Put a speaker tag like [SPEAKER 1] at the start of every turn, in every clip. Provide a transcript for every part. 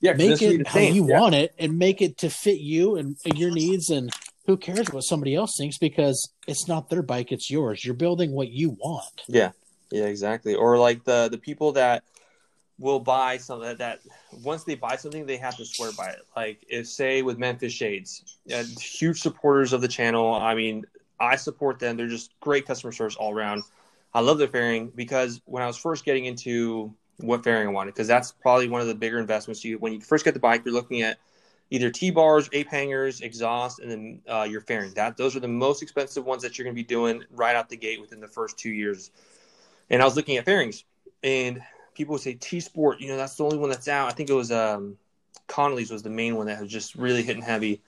[SPEAKER 1] Yeah,
[SPEAKER 2] make it how you
[SPEAKER 1] Yeah.
[SPEAKER 2] want it and make it to fit you and your needs and who cares what somebody else thinks because it's not their bike it's yours you're building what you want
[SPEAKER 1] Yeah, yeah, exactly. Or like the the people that will buy something that, that once they buy something they have to swear by it. Like if say with Memphis Shades, uh, huge supporters of the channel. I mean, I support them. They're just great customer service all around. I love their fairing because when I was first getting into what fairing I wanted, because that's probably one of the bigger investments. You when you first get the bike, you're looking at either T bars, ape hangers, exhaust, and then uh, your fairing. That those are the most expensive ones that you're going to be doing right out the gate within the first two years. And I was looking at fairings, and people would say T Sport, you know, that's the only one that's out. I think it was um, Connolly's was the main one that was just really hitting heavy.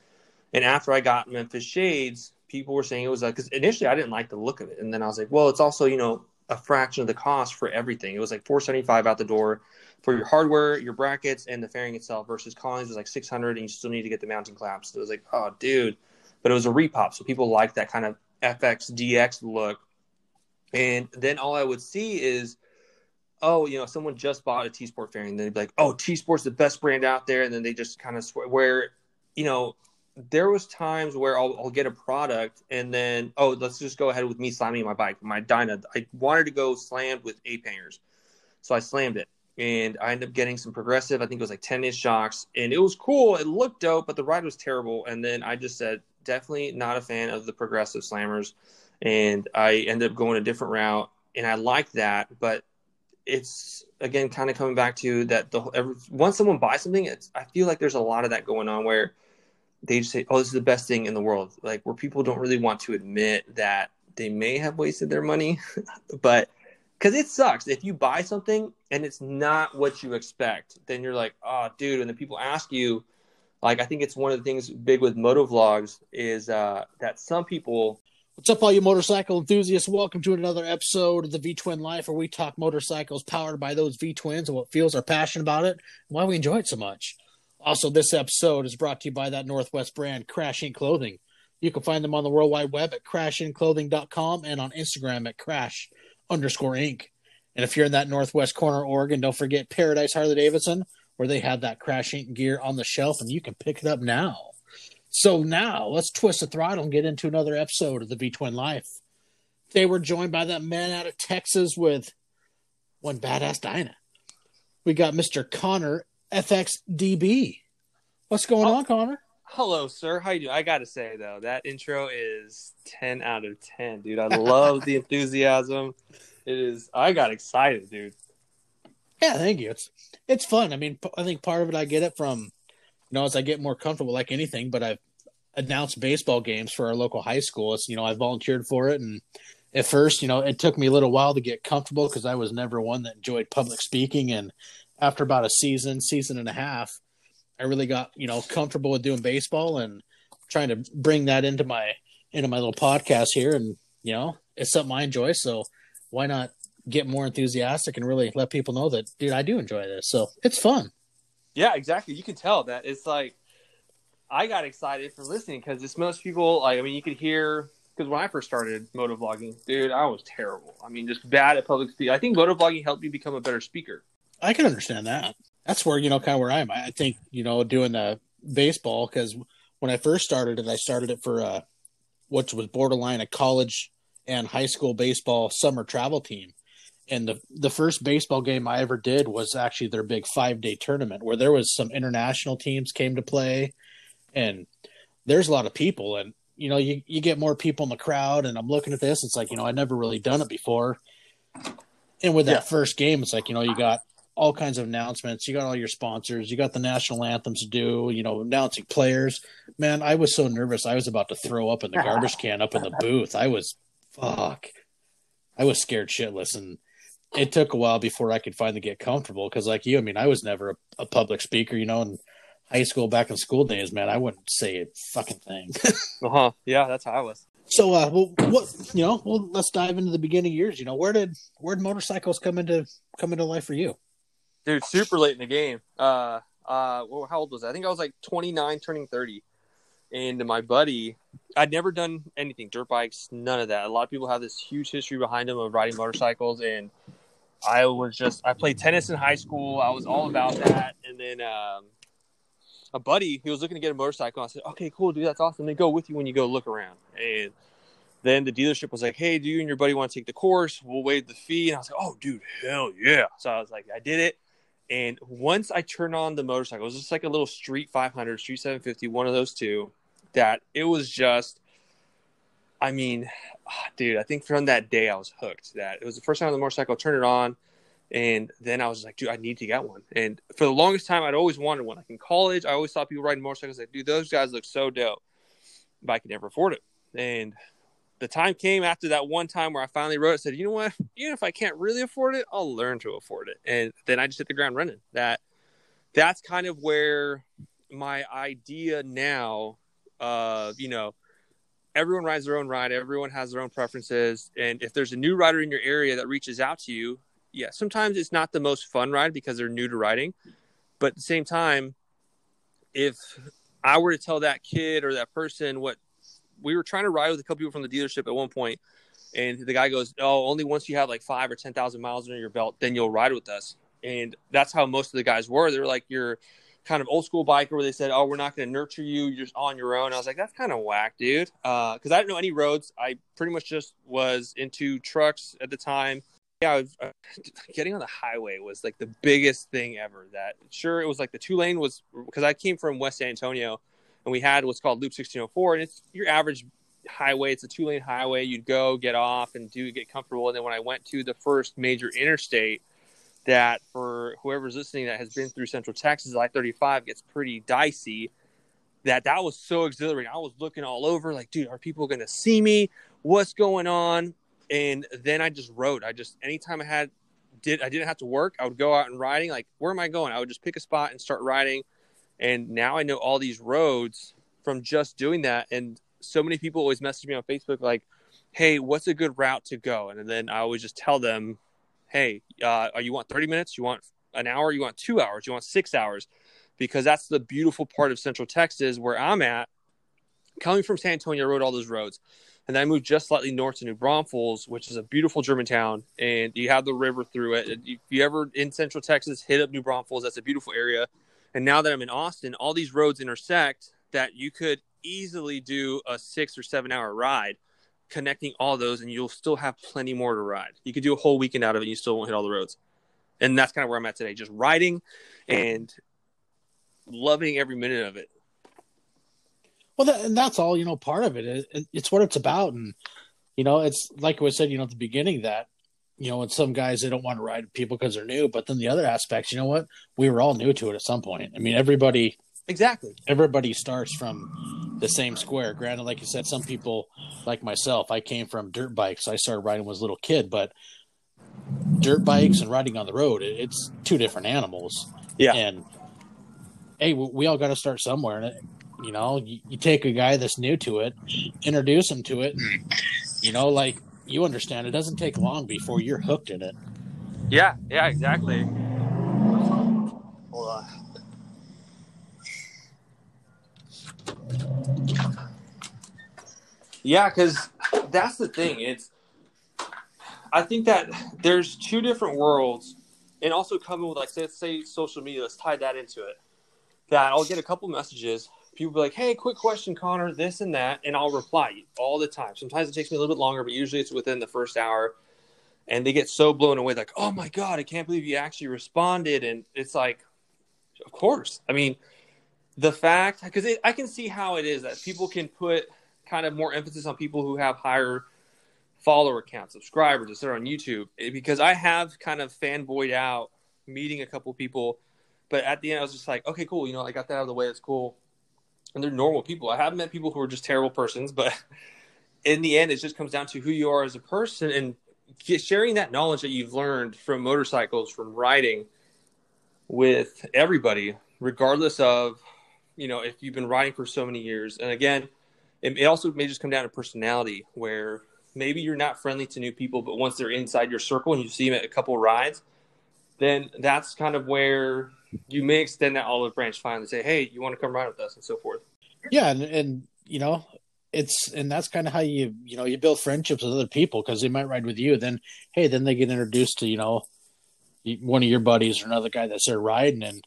[SPEAKER 1] And after I got Memphis Shades, people were saying it was like because initially I didn't like the look of it, and then I was like, well, it's also you know a fraction of the cost for everything. It was like four seventy five out the door for your hardware, your brackets, and the fairing itself. Versus Collins was like six hundred, and you still need to get the mounting clamps. So it was like, oh, dude, but it was a repop, so people like that kind of FX DX look. And then all I would see is, oh, you know, someone just bought a T Sport fairing, they'd be like, oh, T Sport's the best brand out there, and then they just kind of swear where, you know, there was times where I'll, I'll get a product and then oh let's just go ahead with me slamming my bike my Dyna. I wanted to go slammed with ape hangers so I slammed it and I ended up getting some progressive. I think it was like 10 inch shocks and it was cool. It looked dope but the ride was terrible. And then I just said definitely not a fan of the progressive slammers. And I ended up going a different route and I like that but it's again kind of coming back to that the every, once someone buys something it's I feel like there's a lot of that going on where they just say, "Oh, this is the best thing in the world." Like where people don't really want to admit that they may have wasted their money, but because it sucks if you buy something and it's not what you expect, then you're like, "Oh, dude!" And then people ask you, like, I think it's one of the things big with moto vlogs is uh, that some people
[SPEAKER 2] What's up, all you motorcycle enthusiasts? Welcome to another episode of the V Twin Life, where we talk motorcycles powered by those V Twins and what fuels our passion about it and why we enjoy it so much. Also, this episode is brought to you by that Northwest brand, Crash Inc. Clothing. You can find them on the World Wide Web at crashinclothing.com and on Instagram at crash underscore inc. And if you're in that Northwest corner Oregon, don't forget Paradise Harley Davidson, where they have that Crash Inc. gear on the shelf and you can pick it up now. So now let's twist the throttle and get into another episode of the V Twin Life. They were joined by that man out of Texas with one badass Dyna. We got Mr. Connor FXDB. What's going
[SPEAKER 1] Oh.
[SPEAKER 2] on, Connor?
[SPEAKER 1] Hello, sir. How you doing? I gotta say though, that intro is ten out of ten, dude. I love the enthusiasm. It is. I got excited, dude.
[SPEAKER 2] Yeah, thank you. It's it's fun. I mean, I think part of it I get it from, you know, as I get more comfortable, like anything. But I've announced baseball games for our local high school. It's you know I volunteered for it, and at first, you know, it took me a little while to get comfortable because I was never one that enjoyed public speaking. And after about a season, season and a half, I really got you know comfortable with doing baseball and trying to bring that into my into my little podcast here. And you know, it's something I enjoy. So why not get more enthusiastic and really let people know that, dude, I do enjoy this. So it's fun.
[SPEAKER 1] Yeah, exactly. You can tell that it's like I got excited for listening because it's most people like I mean you could hear because when I first started motovlogging, dude, I was terrible. I mean, just bad at public speaking. I think motovlogging helped me become a better speaker.
[SPEAKER 2] I can understand that. That's where, you know, kind of where I am. I think, you know, doing the baseball, because when I first started it, I started it for uh, which was borderline a college and high school baseball summer travel team. And the the first baseball game I ever did was actually their big five day tournament where there was some international teams came to play, and there's a lot of people, and you know you you get more people in the crowd, and I'm looking at this, it's like you know I never really done it before, and with that
[SPEAKER 1] Yeah.
[SPEAKER 2] first game, it's like you know you got all kinds of announcements, you got all your sponsors, you got the national anthems to do, you know announcing players. Man, I was so nervous, I was about to throw up in the garbage can up in the booth. I was fuck. I was scared shitless, and it took a while before I could finally get comfortable. Because, like you, I mean, I was never a, a public speaker. You know, in high school, back in school days, man, I wouldn't say a fucking thing.
[SPEAKER 1] Uh huh. Yeah, that's how I was.
[SPEAKER 2] so, uh, well, what you know? Well, let's dive into the beginning years. You know, where did where did motorcycles come into come into life for you?
[SPEAKER 1] Dude super late in the game uh uh well, how old was I? I think I was like 29 turning 30 and my buddy I'd never done anything dirt bikes none of that a lot of people have this huge history behind them of riding motorcycles and I was just I played tennis in high school I was all about that and then um a buddy, he was looking to get a motorcycle. I said, okay, cool, dude, that's awesome. Then go with you when you go look around. And then the dealership was like, hey, do you and your buddy want to take the course? We'll waive the fee. And I was like, oh, dude, hell yeah. So I was like, I did it. And once I turned on the motorcycle, it was just like a little Street 500, Street 750, one of those two, that it was just, I mean, dude, I think from that day I was hooked. That it was the first time on the motorcycle, I turned it on. And then I was like, dude, I need to get one. And for the longest time, I'd always wanted one. Like in college, I always saw people riding motorcycles. Like, dude, those guys look so dope, but I could never afford it. And the time came after that one time where I finally wrote it, said, you know what? Even if I can't really afford it, I'll learn to afford it. And then I just hit the ground running. That that's kind of where my idea now, uh, you know, everyone rides their own ride, everyone has their own preferences. And if there's a new rider in your area that reaches out to you, yeah, sometimes it's not the most fun ride because they're new to riding. But at the same time, if I were to tell that kid or that person what we were trying to ride with a couple people from the dealership at one point, and the guy goes, "Oh, only once you have like five or ten thousand miles under your belt, then you'll ride with us." And that's how most of the guys were. They're like you're kind of old school biker where they said, "Oh, we're not going to nurture you. You're just on your own." I was like, "That's kind of whack, dude," because uh, I didn't know any roads. I pretty much just was into trucks at the time. Yeah, was, uh, getting on the highway was like the biggest thing ever. That sure, it was like the two lane was because I came from West San Antonio and we had what's called Loop 1604, and it's your average highway. It's a two lane highway. You'd go, get off, and do get comfortable. And then when I went to the first major interstate, that for whoever's listening that has been through Central Texas, I 35 gets pretty dicey. That that was so exhilarating. I was looking all over, like, dude, are people going to see me? What's going on? And then I just rode. I just anytime I had did I didn't have to work, I would go out and riding. Like, where am I going? I would just pick a spot and start riding and now I know all these roads from just doing that. And so many people always message me on Facebook like, "Hey, what's a good route to go?" And then I always just tell them, "Hey, uh, you want 30 minutes? You want an hour? You want two hours? You want six hours?" Because that's the beautiful part of Central Texas where I'm at. Coming from San Antonio, I rode all those roads, and then I moved just slightly north to New Braunfels, which is a beautiful German town, and you have the river through it. If you ever in Central Texas, hit up New Braunfels. That's a beautiful area and now that I'm in Austin, all these roads intersect that you could easily do a six or seven hour ride connecting all those, and you'll still have plenty more to ride. You could do a whole weekend out of it, and you still won't hit all the roads. And that's kind of where I'm at today, just riding and loving every minute of it.
[SPEAKER 2] Well, that, and that's all you know. Part of it, it, it's what it's about, and you know, it's like I said, you know, at the beginning that you know, and some guys they don't want to ride with people because they're new. But then the other aspects, you know what? We were all new to it at some point. I mean, everybody
[SPEAKER 1] exactly
[SPEAKER 2] everybody starts from the same square. Granted, like you said, some people like myself, I came from dirt bikes. I started riding when I was a little kid, but dirt bikes and riding on the road, it's two different animals.
[SPEAKER 1] Yeah,
[SPEAKER 2] and hey, we all got to start somewhere. And you know, you, you take a guy that's new to it, introduce him to it. and You know, like you understand it doesn't take long before you're hooked in it.
[SPEAKER 1] Yeah, yeah, exactly. Hold on. Yeah, because that's the thing. It's I think that there's two different worlds, and also coming with like say, say social media. Let's tie that into it. That I'll get a couple messages people be like, "Hey, quick question, Connor, this and that," and I'll reply all the time. Sometimes it takes me a little bit longer, but usually it's within the first hour. And they get so blown away, like, "Oh my god, I can't believe you actually responded!" And it's like, of course. I mean, the fact because I can see how it is that people can put kind of more emphasis on people who have higher follower counts, subscribers, etc. on YouTube, eh, because I have kind of fanboyed out meeting a couple people, but at the end I was just like, okay, cool, you know, I got that out of the way. That's cool and they're normal people. I have met people who are just terrible persons, but in the end, it just comes down to who you are as a person and sharing that knowledge that you've learned from motorcycles, from riding with everybody, regardless of, you know, if you've been riding for so many years. And again, it, also may just come down to personality where maybe you're not friendly to new people, but once they're inside your circle and you see them at a couple rides, then that's kind of where you may extend that olive branch finally and say, "Hey, you want to come ride with us?" and so forth.
[SPEAKER 2] Yeah, and, and you know, it's and that's kind of how you you know you build friendships with other people because they might ride with you. Then hey, then they get introduced to you know one of your buddies or another guy that's there riding, and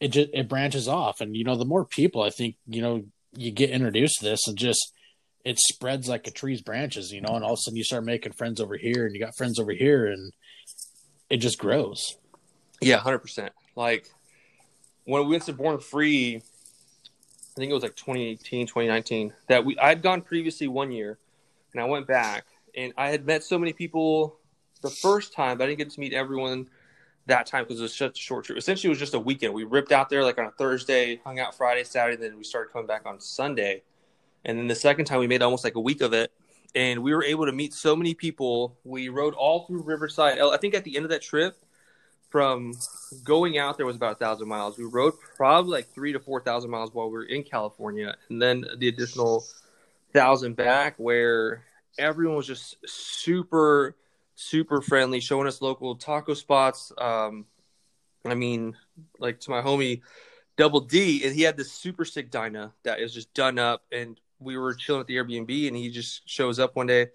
[SPEAKER 2] it just it branches off, and you know, the more people I think you know you get introduced to this, and just it spreads like a tree's branches, you know, and all of a sudden you start making friends over here, and you got friends over here, and it just grows.
[SPEAKER 1] Yeah, hundred percent. Like when we went to Born Free, I think it was like 2018, 2019, that we I had gone previously one year, and I went back, and I had met so many people the first time, but I didn't get to meet everyone that time because it was such a short trip. Essentially, it was just a weekend. We ripped out there like on a Thursday, hung out Friday, Saturday, then we started coming back on Sunday. And then the second time, we made almost like a week of it, and we were able to meet so many people. We rode all through Riverside. I think at the end of that trip, from going out there was about a thousand miles. We rode probably like three to four thousand miles while we were in California, and then the additional thousand back, where everyone was just super super friendly, showing us local taco spots. Um, I mean, like to my homie Double D, and he had this super sick Dyna that is just done up, and we were chilling at the Airbnb, and he just shows up one day.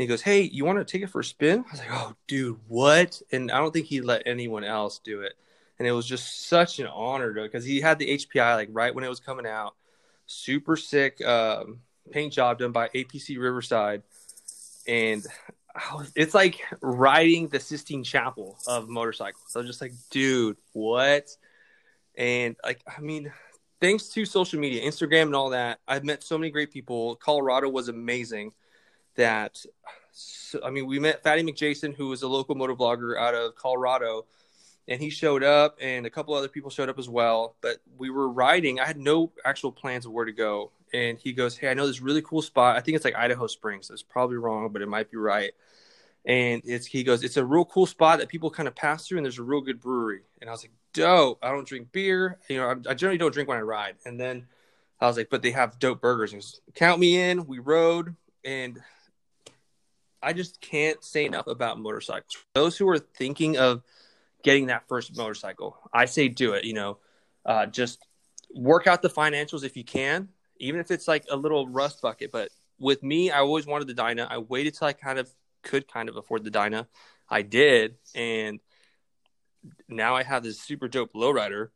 [SPEAKER 1] He goes, "Hey, you want to take it for a spin?" I was like, "Oh, dude, what?" And I don't think he let anyone else do it, and it was just such an honor because he had the HPI like right when it was coming out, super sick um, paint job done by APC Riverside, and it's like riding the Sistine Chapel of motorcycles. So just like, dude, what? And like, I mean, thanks to social media, Instagram, and all that, I've met so many great people. Colorado was amazing. That, so, I mean, we met Fatty McJason, who was a local motor vlogger out of Colorado, and he showed up, and a couple other people showed up as well. But we were riding. I had no actual plans of where to go, and he goes, "Hey, I know this really cool spot. I think it's like Idaho Springs. It's probably wrong, but it might be right." And it's he goes, "It's a real cool spot that people kind of pass through, and there's a real good brewery." And I was like, "Dope! I don't drink beer. You know, I, I generally don't drink when I ride." And then I was like, "But they have dope burgers." And goes, "Count me in." We rode, and I just can't say enough about motorcycles. Those who are thinking of getting that first motorcycle, I say do it. You know, uh, just work out the financials if you can even if it's like a little rust bucket. But with me, I always wanted the Dyna. I waited till I kind of could kind of afford the Dyna. I did, and now I have this super dope lowrider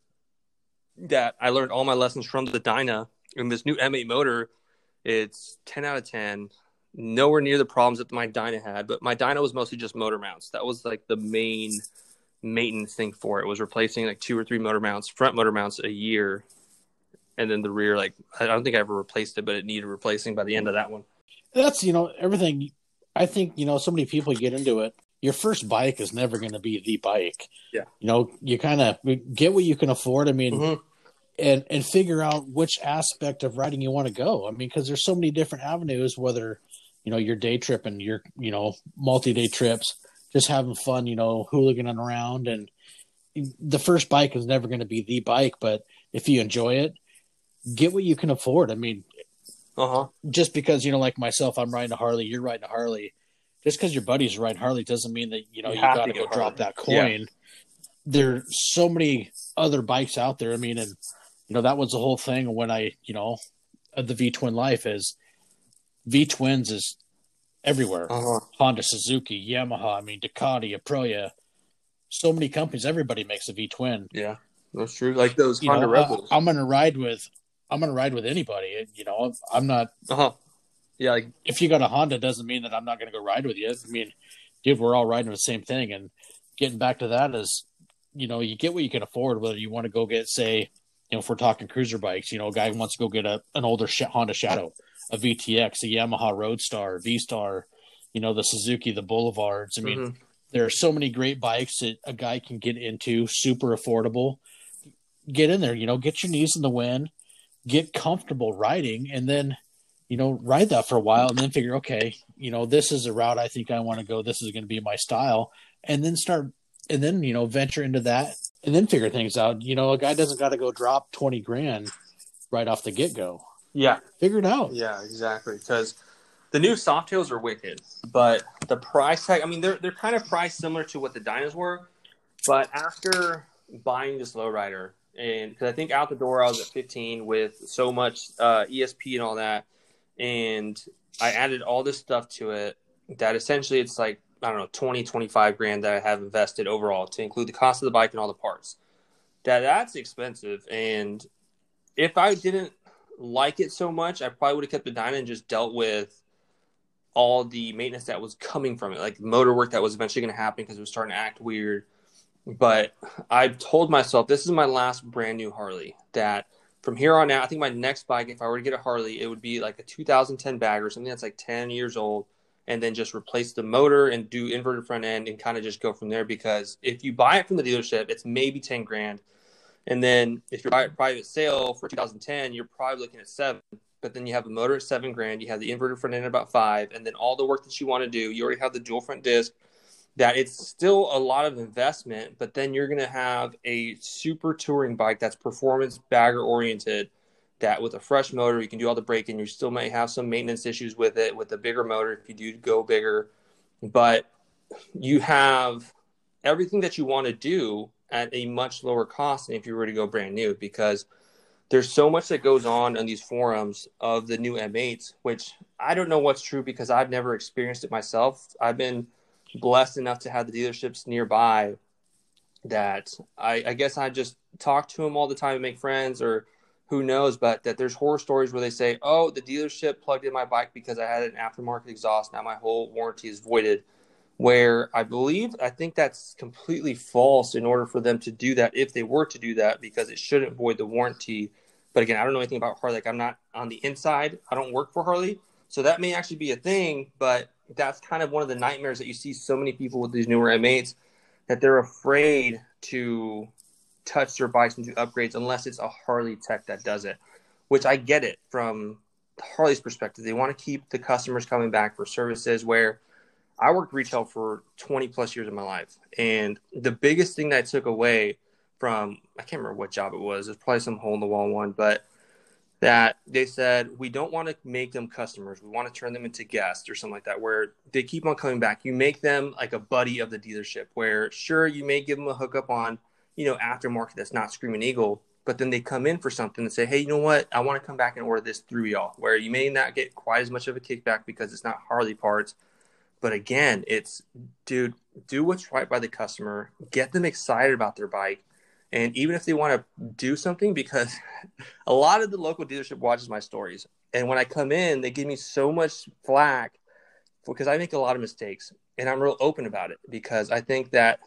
[SPEAKER 1] that I learned all my lessons from the Dyna. And this new M8 motor, it's 10 out of 10. Nowhere near the problems that my Dyna had, but my Dyna was mostly just motor mounts. That was like the main maintenance thing for it was replacing like two or three motor mounts, front motor mounts a year and then the rear like I don't think I ever replaced it, but it needed replacing by the end of that one.
[SPEAKER 2] That's you know everything. I think you know so many people get into it. Your first bike is never going to be the bike.
[SPEAKER 1] Yeah,
[SPEAKER 2] you know you kind of get what you can afford. I mean. Mm-hmm. And and figure out which aspect of riding you want to go. I mean, because there's so many different avenues. Whether you know your day trip and your you know multi day trips, just having fun, you know, hooliganing around, and the first bike is never going to be the bike. But if you enjoy it, get what you can afford. I mean,
[SPEAKER 1] uh-huh.
[SPEAKER 2] just because you know, like myself, I'm riding a Harley, you're riding a Harley. Just because your buddy's riding Harley doesn't mean that you know you, you got to go drop that coin. Yeah. There's so many other bikes out there. I mean, and you know that was the whole thing when I, you know, the V twin life is V twins is everywhere.
[SPEAKER 1] Uh-huh.
[SPEAKER 2] Honda, Suzuki, Yamaha. I mean, Ducati, Aprilia. So many companies. Everybody makes a V twin.
[SPEAKER 1] Yeah, that's true. Like those you Honda know, Rebels.
[SPEAKER 2] I, I'm going to ride with I'm to ride with anybody. You know, I'm not.
[SPEAKER 1] Uh huh. Yeah. Like,
[SPEAKER 2] if you got a Honda, doesn't mean that I'm not going to go ride with you. I mean, dude, we're all riding the same thing. And getting back to that is, you know, you get what you can afford. Whether you want to go get, say, you know, if we're talking cruiser bikes, you know, a guy wants to go get a an older Honda Shadow, a VTX, a Yamaha Roadstar, V Star, you know, the Suzuki, the Boulevards. I mean, mm-hmm. there are so many great bikes that a guy can get into, super affordable. Get in there, you know, get your knees in the wind get comfortable riding and then you know ride that for a while and then figure okay you know this is a route i think i want to go this is going to be my style and then start and then you know venture into that and then figure things out you know a guy doesn't got to go drop 20 grand right off the get-go
[SPEAKER 1] yeah
[SPEAKER 2] figure it out
[SPEAKER 1] yeah exactly because the new softails are wicked but the price tag i mean they're, they're kind of priced similar to what the Dynas were but after buying this lowrider and because I think out the door I was at 15 with so much uh, ESP and all that, and I added all this stuff to it that essentially it's like I don't know 20 25 grand that I have invested overall to include the cost of the bike and all the parts. that that's expensive. And if I didn't like it so much, I probably would have kept the Dyna and just dealt with all the maintenance that was coming from it, like motor work that was eventually going to happen because it was starting to act weird. But I told myself this is my last brand new Harley. That from here on out, I think my next bike, if I were to get a Harley, it would be like a 2010 bag or something that's like 10 years old, and then just replace the motor and do inverted front end and kind of just go from there. Because if you buy it from the dealership, it's maybe 10 grand. And then if you buy it private sale for 2010, you're probably looking at seven. But then you have a motor at seven grand, you have the inverted front end at about five, and then all the work that you want to do, you already have the dual front disc. That it's still a lot of investment, but then you're going to have a super touring bike that's performance bagger oriented. That with a fresh motor, you can do all the braking. You still might have some maintenance issues with it with a bigger motor if you do go bigger, but you have everything that you want to do at a much lower cost than if you were to go brand new because there's so much that goes on in these forums of the new M8s, which I don't know what's true because I've never experienced it myself. I've been blessed enough to have the dealerships nearby that I, I guess I just talk to them all the time and make friends or who knows, but that there's horror stories where they say, oh, the dealership plugged in my bike because I had an aftermarket exhaust. Now my whole warranty is voided where I believe I think that's completely false in order for them to do that if they were to do that because it shouldn't void the warranty. But again, I don't know anything about Harley. Like I'm not on the inside. I don't work for Harley, so that may actually be a thing. But that's kind of one of the nightmares that you see so many people with these newer M8s that they're afraid to touch their bikes and do upgrades unless it's a Harley tech that does it. Which I get it from Harley's perspective. They want to keep the customers coming back for services where I worked retail for 20 plus years of my life. And the biggest thing that I took away from, I can't remember what job it was, it's probably some hole in the wall one, but that they said, we don't want to make them customers. We want to turn them into guests or something like that, where they keep on coming back. You make them like a buddy of the dealership, where sure, you may give them a hookup on, you know, aftermarket that's not Screaming Eagle, but then they come in for something and say, hey, you know what? I want to come back and order this through y'all, where you may not get quite as much of a kickback because it's not Harley parts but again, it's dude, do what's right by the customer, get them excited about their bike. And even if they want to do something, because a lot of the local dealership watches my stories. And when I come in, they give me so much flack because I make a lot of mistakes. And I'm real open about it because I think that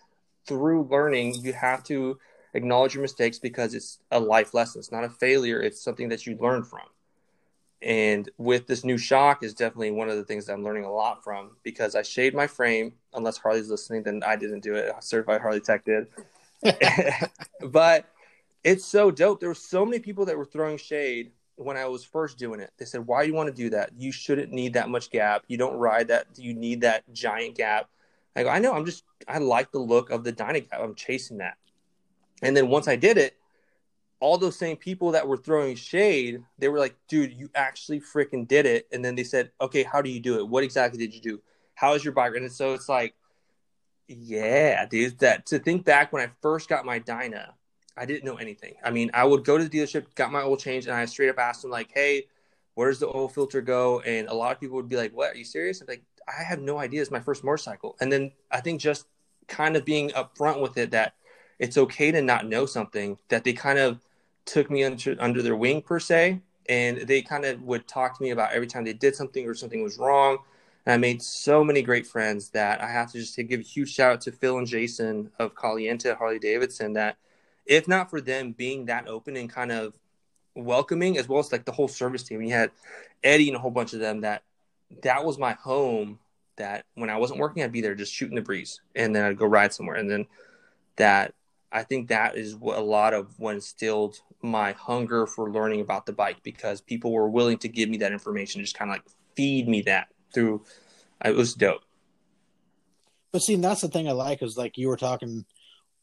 [SPEAKER 1] through learning, you have to acknowledge your mistakes because it's a life lesson. It's not a failure, it's something that you learn from. And with this new shock is definitely one of the things that I'm learning a lot from because I shade my frame. Unless Harley's listening, then I didn't do it. Certified Harley Tech did. but it's so dope. There were so many people that were throwing shade when I was first doing it. They said, "Why do you want to do that? You shouldn't need that much gap. You don't ride that. You need that giant gap." I go, "I know. I'm just. I like the look of the Dyna gap. I'm chasing that." And then once I did it, all those same people that were throwing shade, they were like, dude, you actually freaking did it. And then they said, okay, how do you do it? What exactly did you do? How is your bike? And so it's like, yeah, dude, that to think back when I first got my Dyna, I didn't know anything. I mean, I would go to the dealership, got my oil changed, and I straight up asked them, like, hey, where does the oil filter go? And a lot of people would be like, what? Are you serious? I'm like, I have no idea. It's my first motorcycle. And then I think just kind of being upfront with it that it's okay to not know something, that they kind of took me under, under their wing per se and they kind of would talk to me about every time they did something or something was wrong. And i made so many great friends that i have to just give a huge shout out to phil and jason of caliente harley davidson that if not for them being that open and kind of welcoming as well as like the whole service team you had eddie and a whole bunch of them that that was my home that when i wasn't working i'd be there just shooting the breeze and then i'd go ride somewhere and then that I think that is what a lot of what instilled my hunger for learning about the bike because people were willing to give me that information, just kind of like feed me that through. It was dope.
[SPEAKER 2] But see, that's the thing I like is like you were talking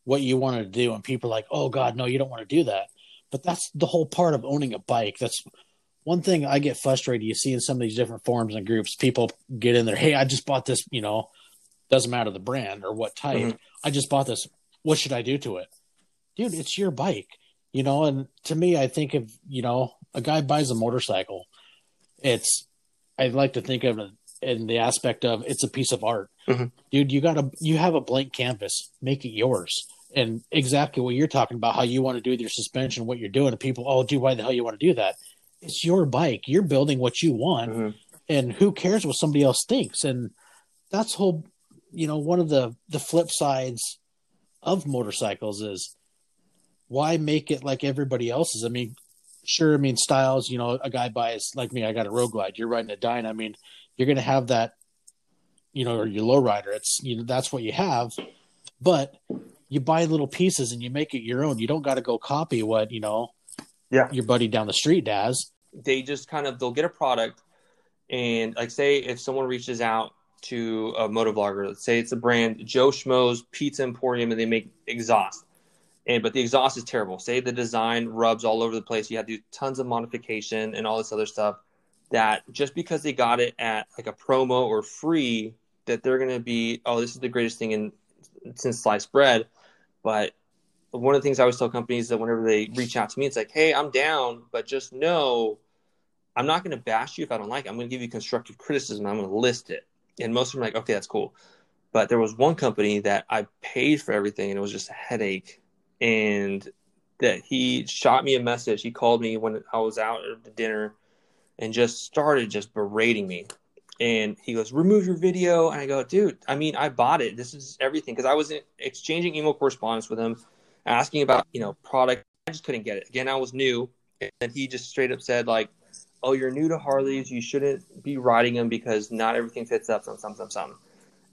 [SPEAKER 2] what you wanted to do, and people are like, "Oh God, no, you don't want to do that." But that's the whole part of owning a bike. That's one thing I get frustrated. You see in some of these different forums and groups, people get in there. Hey, I just bought this. You know, doesn't matter the brand or what type. Mm-hmm. I just bought this what should I do to it? Dude, it's your bike, you know. And to me, I think if you know a guy buys a motorcycle, it's I like to think of it in the aspect of it's a piece of art, mm-hmm. dude. You got to you have a blank canvas, make it yours. and exactly what you're talking about, how you want to do with your suspension, what you're doing, and people, oh, gee, why the hell you want to do that? It's your bike. You're building what you want,
[SPEAKER 1] Mm-hmm.
[SPEAKER 2] and who cares what somebody else thinks? And that's whole, you know, one of the the flip sides of motorcycles is why make it like everybody else's? I mean, sure, I mean, styles, you know, a guy buys like me, I got a Road Glide, you're riding a Dyna. I mean, you're going to have that, you know, or your lowrider. It's, you know, that's what you have. But you buy little pieces and you make it your own. You don't got to go copy what, you know,
[SPEAKER 1] Yeah.
[SPEAKER 2] your buddy down the street does.
[SPEAKER 1] they just kind of they'll get a product and like say if someone reaches out to a motovlogger let's say it's a brand joe schmo's pizza emporium and they make exhaust and but the exhaust is terrible say the design rubs all over the place you have to do tons of modification and all this other stuff that just because they got it at like a promo or free that they're going to be oh this is the greatest thing in since sliced bread but one of the things I always tell companies that whenever they reach out to me, it's like, hey, I'm down, but just know I'm not going to bash you if I don't like it. I'm going to give you constructive criticism. I'm going to list it. And most of them like, okay, that's cool. But there was one company that I paid for everything and it was just a headache. And that he shot me a message. He called me when I was out at dinner and just started just berating me. And he goes, remove your video. And I go, dude, I mean, I bought it. This is everything. Because I was exchanging email correspondence with him asking about you know product i just couldn't get it again i was new and he just straight up said like oh you're new to harleys you shouldn't be riding them because not everything fits up some some some some.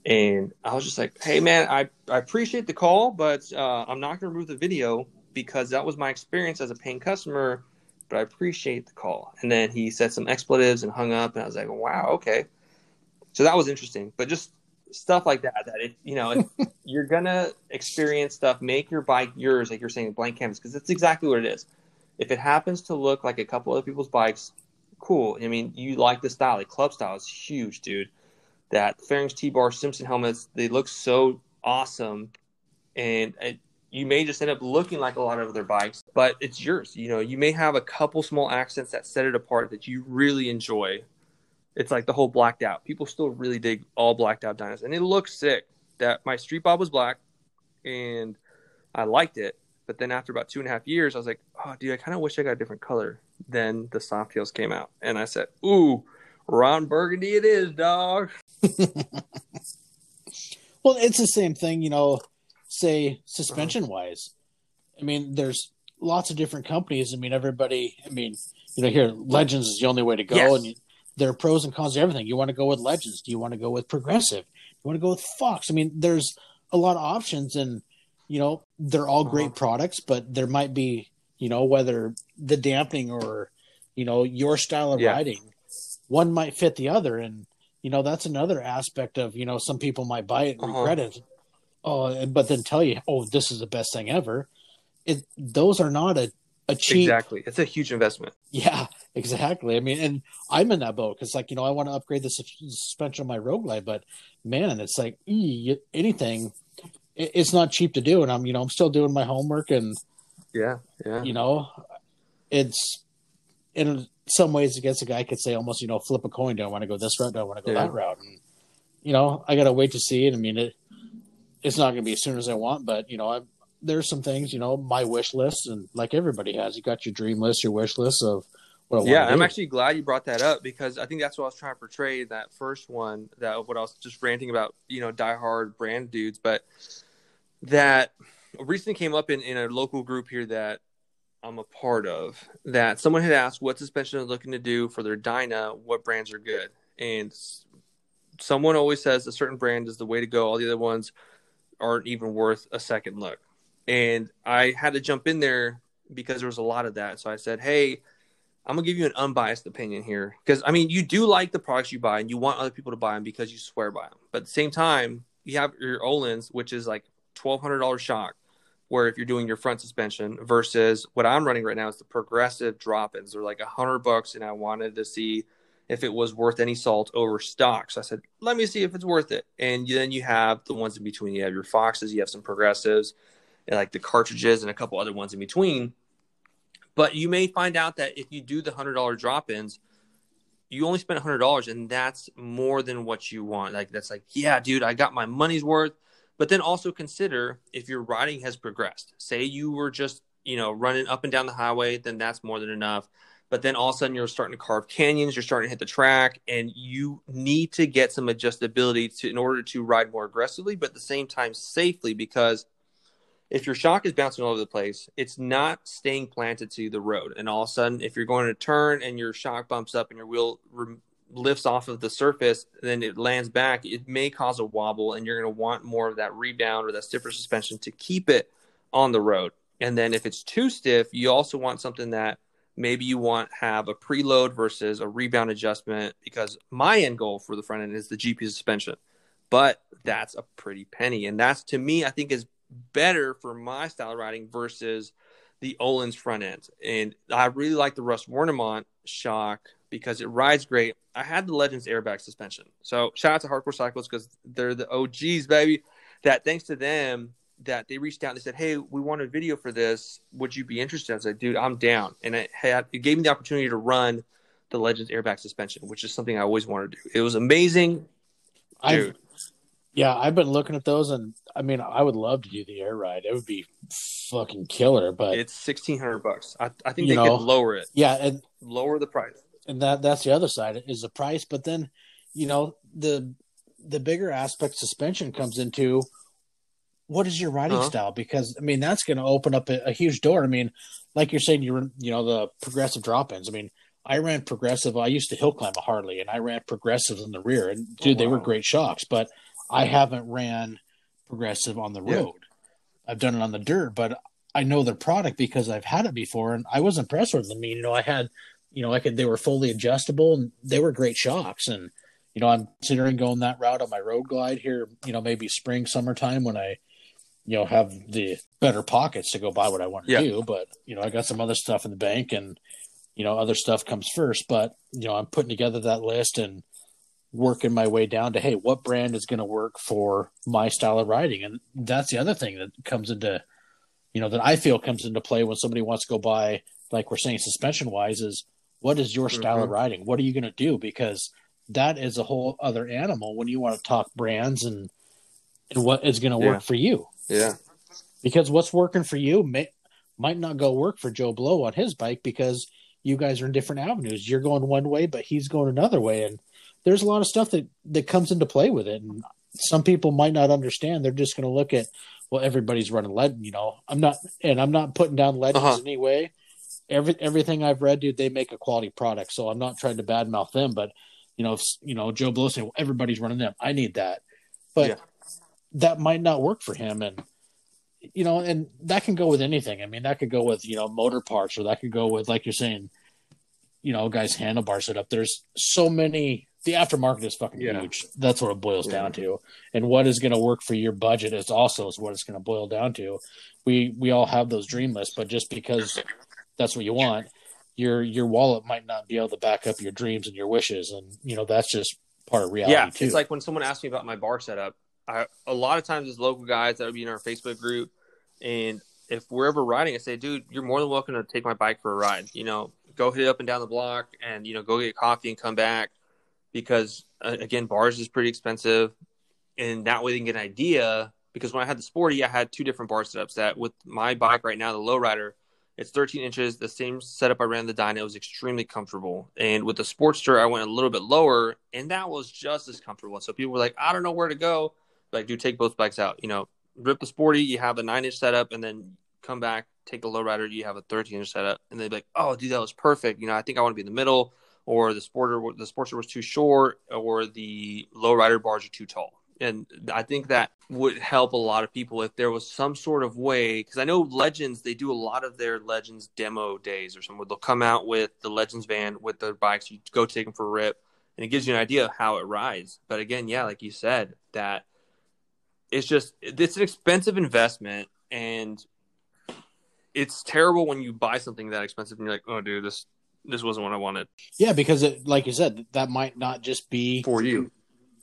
[SPEAKER 1] And i was just like hey man i, I appreciate the call but uh, i'm not going to remove the video because that was my experience as a paying customer but i appreciate the call. And then he said some expletives and hung up and i was like wow okay. So that was interesting but just stuff like that that if you know if you're gonna experience stuff make your bike yours like you're saying blank canvas because that's exactly what it is. If it happens to look like a couple other people's bikes cool i mean you like the style The club style is huge dude that Fairings T-bar Simpson helmets they look so awesome and it, you may just end up looking like a lot of other bikes but it's yours you know you may have a couple small accents that set it apart that you really enjoy it's like the whole blacked out. People still really dig all blacked out Dynas, and it looks sick. That my street bob was black, and I liked it. But then after about two and a half years, I was like, oh, dude, I kind of wish I got a different color. Then the soft tails came out, and I said, ooh, Ron Burgundy, it is, dog.
[SPEAKER 2] Well, it's the same thing, you know, say suspension wise. I mean, there's lots of different companies. I mean, everybody, I mean, you know, here, Legends is the only way to go.
[SPEAKER 1] Yes.
[SPEAKER 2] And you, there are pros and cons to everything. You want to go with Legends? Do you want to go with Progressive? You want to go with Fox? I mean, there's a lot of options, and you know, they're all great
[SPEAKER 1] Uh-huh.
[SPEAKER 2] products, but there might be, you know, whether the dampening or, you know, your style of
[SPEAKER 1] Yeah.
[SPEAKER 2] riding, one might fit the other, and you know, that's another aspect of, you know, some people might buy it and
[SPEAKER 1] Uh-huh.
[SPEAKER 2] regret it, oh, but then tell you, oh, this is the best thing ever. It those are not a a cheap
[SPEAKER 1] Exactly. It's a huge investment.
[SPEAKER 2] yeah, exactly. I mean, and I'm in that boat because, like, you know, I want to upgrade the suspension of my Road Glide, but man, it's like ee, anything, it, it's not cheap to do. And I'm, you know, I'm still doing my homework, and
[SPEAKER 1] Yeah, yeah.
[SPEAKER 2] you know, it's in some ways, I guess a guy could say almost, you know, flip a coin. Do I want to go this route? Do I want to go
[SPEAKER 1] Yeah.
[SPEAKER 2] that route? And you know, I got to wait to see it. I mean, it it's not going to be as soon as I want, but you know, I, there's some things, you know, my wish list, and like everybody has, you got your dream list, your wish list of what I want.
[SPEAKER 1] Yeah, I'm
[SPEAKER 2] do.
[SPEAKER 1] actually glad you brought that up because I think that's what I was trying to portray that first one that what I was just ranting about, you know, diehard brand dudes, but that recently came up in, in a local group here that I'm a part of that someone had asked what suspension they're looking to do for their Dyna, what brands are good. And someone always says a certain brand is the way to go. All the other ones aren't even worth a second look. And I had to jump in there because there was a lot of that. So I said, Hey, I'm gonna give you an unbiased opinion here because I mean you do like the products you buy and you want other people to buy them because you swear by them. But at the same time, you have your Öhlins, which is like twelve hundred dollar shock, where if you're doing your front suspension versus what I'm running right now is the progressive drop-ins. They're like a hundred bucks, and I wanted to see if it was worth any salt over stock. So I said, let me see if it's worth it. And then you have the ones in between. You have your Foxes, you have some progressives, and like the cartridges, and a couple other ones in between. But you may find out that if you do the hundred dollar drop ins, you only spent hundred dollars, and that's more than what you want. Like that's like, yeah, dude, I got my money's worth. But then also consider if your riding has progressed. Say you were just, you know, running up and down the highway, then that's more than enough. But then all of a sudden you're starting to carve canyons, you're starting to hit the track, and you need to get some adjustability to in order to ride more aggressively, but at the same time safely because if your shock is bouncing all over the place, it's not staying planted to the road. And all of a sudden, if you're going to turn and your shock bumps up and your wheel re- lifts off of the surface, then it lands back, it may cause a wobble, and you're going to want more of that rebound or that stiffer suspension to keep it on the road. And then if it's too stiff, you also want something that maybe you want have a preload versus a rebound adjustment because my end goal for the front end is the GP suspension. But that's a pretty penny. And that's to me, I think is better for my style of riding versus the Öhlins front end. And I really like the Russ Wernimont shock because it rides great. I had the Legends airbag suspension. So shout out to Hardcore Cycles because they're the OGs, baby. That thanks to them that they reached out and they said, Hey, we want a video for this. Would you be interested? I said, dude, I'm down. And it had it gave me the opportunity to run the Legends airbag suspension, which is something I always wanted to do. It was amazing.
[SPEAKER 2] Dude. I've, yeah, I've been looking at those, and I mean, I would love to do the air ride. It would be fucking killer, but
[SPEAKER 1] it's sixteen hundred bucks. I, I think they know, could lower it.
[SPEAKER 2] Yeah, and
[SPEAKER 1] lower the price.
[SPEAKER 2] And that that's the other side is the price. But then, you know, the the bigger aspect suspension comes into what is your riding uh-huh. style? Because I mean, that's going to open up a, a, huge door. I mean, like you're saying, you're you know the progressive drop ins. I mean, I ran progressive. I used to hill climb a Harley, and I ran progressives in the rear, and dude, oh, wow. they were great shocks. But I haven't ran progressive on the road. Yeah. I've done it on the dirt, but I know the product because I've had it before, and I was impressed with them. I mean, you know, I had, you know, I could they were fully adjustable, and they were great shocks. And you know, I'm considering going that route on my road glide here. You know, maybe spring, summertime when I, you know, have the better pockets to go buy what I want to yeah. do. But you know, I got some other stuff in the bank, and you know, other stuff comes first. But you know, I'm putting together that list and working my way down to hey what brand is going to work for my style of riding and that's the other thing that comes into you know that i feel comes into play when somebody wants to go buy like we're saying suspension wise is what is your style mm-hmm. of riding what are you going to do because that is a whole other animal when you want to talk brands and and what is going to work
[SPEAKER 1] yeah.
[SPEAKER 2] for you
[SPEAKER 1] yeah
[SPEAKER 2] because what's working for you may, might not go work for joe blow on his bike because you guys are in different avenues you're going one way but he's going another way and there's a lot of stuff that that comes into play with it, and some people might not understand. They're just going to look at well, everybody's running lead. You know, I'm not, and I'm not putting down legends uh-huh. in any way. Every everything I've read, dude, they make a quality product. So I'm not trying to badmouth them, but you know, if, you know, Joe Blow saying well, everybody's running them, I need that, but yeah. that might not work for him, and you know, and that can go with anything. I mean, that could go with you know motor parts, or that could go with like you're saying, you know, guys handlebar up. There's so many the aftermarket is fucking yeah. huge. That's what it boils yeah. down to. And what is going to work for your budget is also is what it's going to boil down to. We we all have those dream lists, but just because that's what you want, your your wallet might not be able to back up your dreams and your wishes, and you know that's just part of reality.
[SPEAKER 1] Yeah,
[SPEAKER 2] too.
[SPEAKER 1] it's like when someone asked me about my bar setup. I, a lot of times, as local guys that would be in our Facebook group, and if we're ever riding, I say, dude, you're more than welcome to take my bike for a ride. You know, go hit it up and down the block, and you know, go get coffee and come back because uh, again, bars is pretty expensive, and that way they can get an idea. Because when I had the Sporty, I had two different bar setups. That with my bike right now, the Lowrider, it's 13 inches, the same setup I ran the Dyna. It was extremely comfortable. And with the Sportster, I went a little bit lower, and that was just as comfortable. So people were like, I don't know where to go. Like, do take both bikes out. You know, rip the Sporty, you have a nine inch setup, and then come back, take the Lowrider, you have a 13 inch setup. And they'd be like, oh, dude, that was perfect. You know, I think I want to be in the middle or the sporter the sportster was too short, or the low rider bars are too tall. And I think that would help a lot of people if there was some sort of way. Because I know Legends, they do a lot of their Legends demo days or something. They'll come out with the Legends van with their bikes. You go take them for a rip, and it gives you an idea of how it rides. But again, yeah, like you said, that it's just it's an expensive investment, and it's terrible when you buy something that expensive and you're like, oh, dude, this this wasn't what I wanted.
[SPEAKER 2] Yeah, because it, like you said, that might not just be
[SPEAKER 1] for you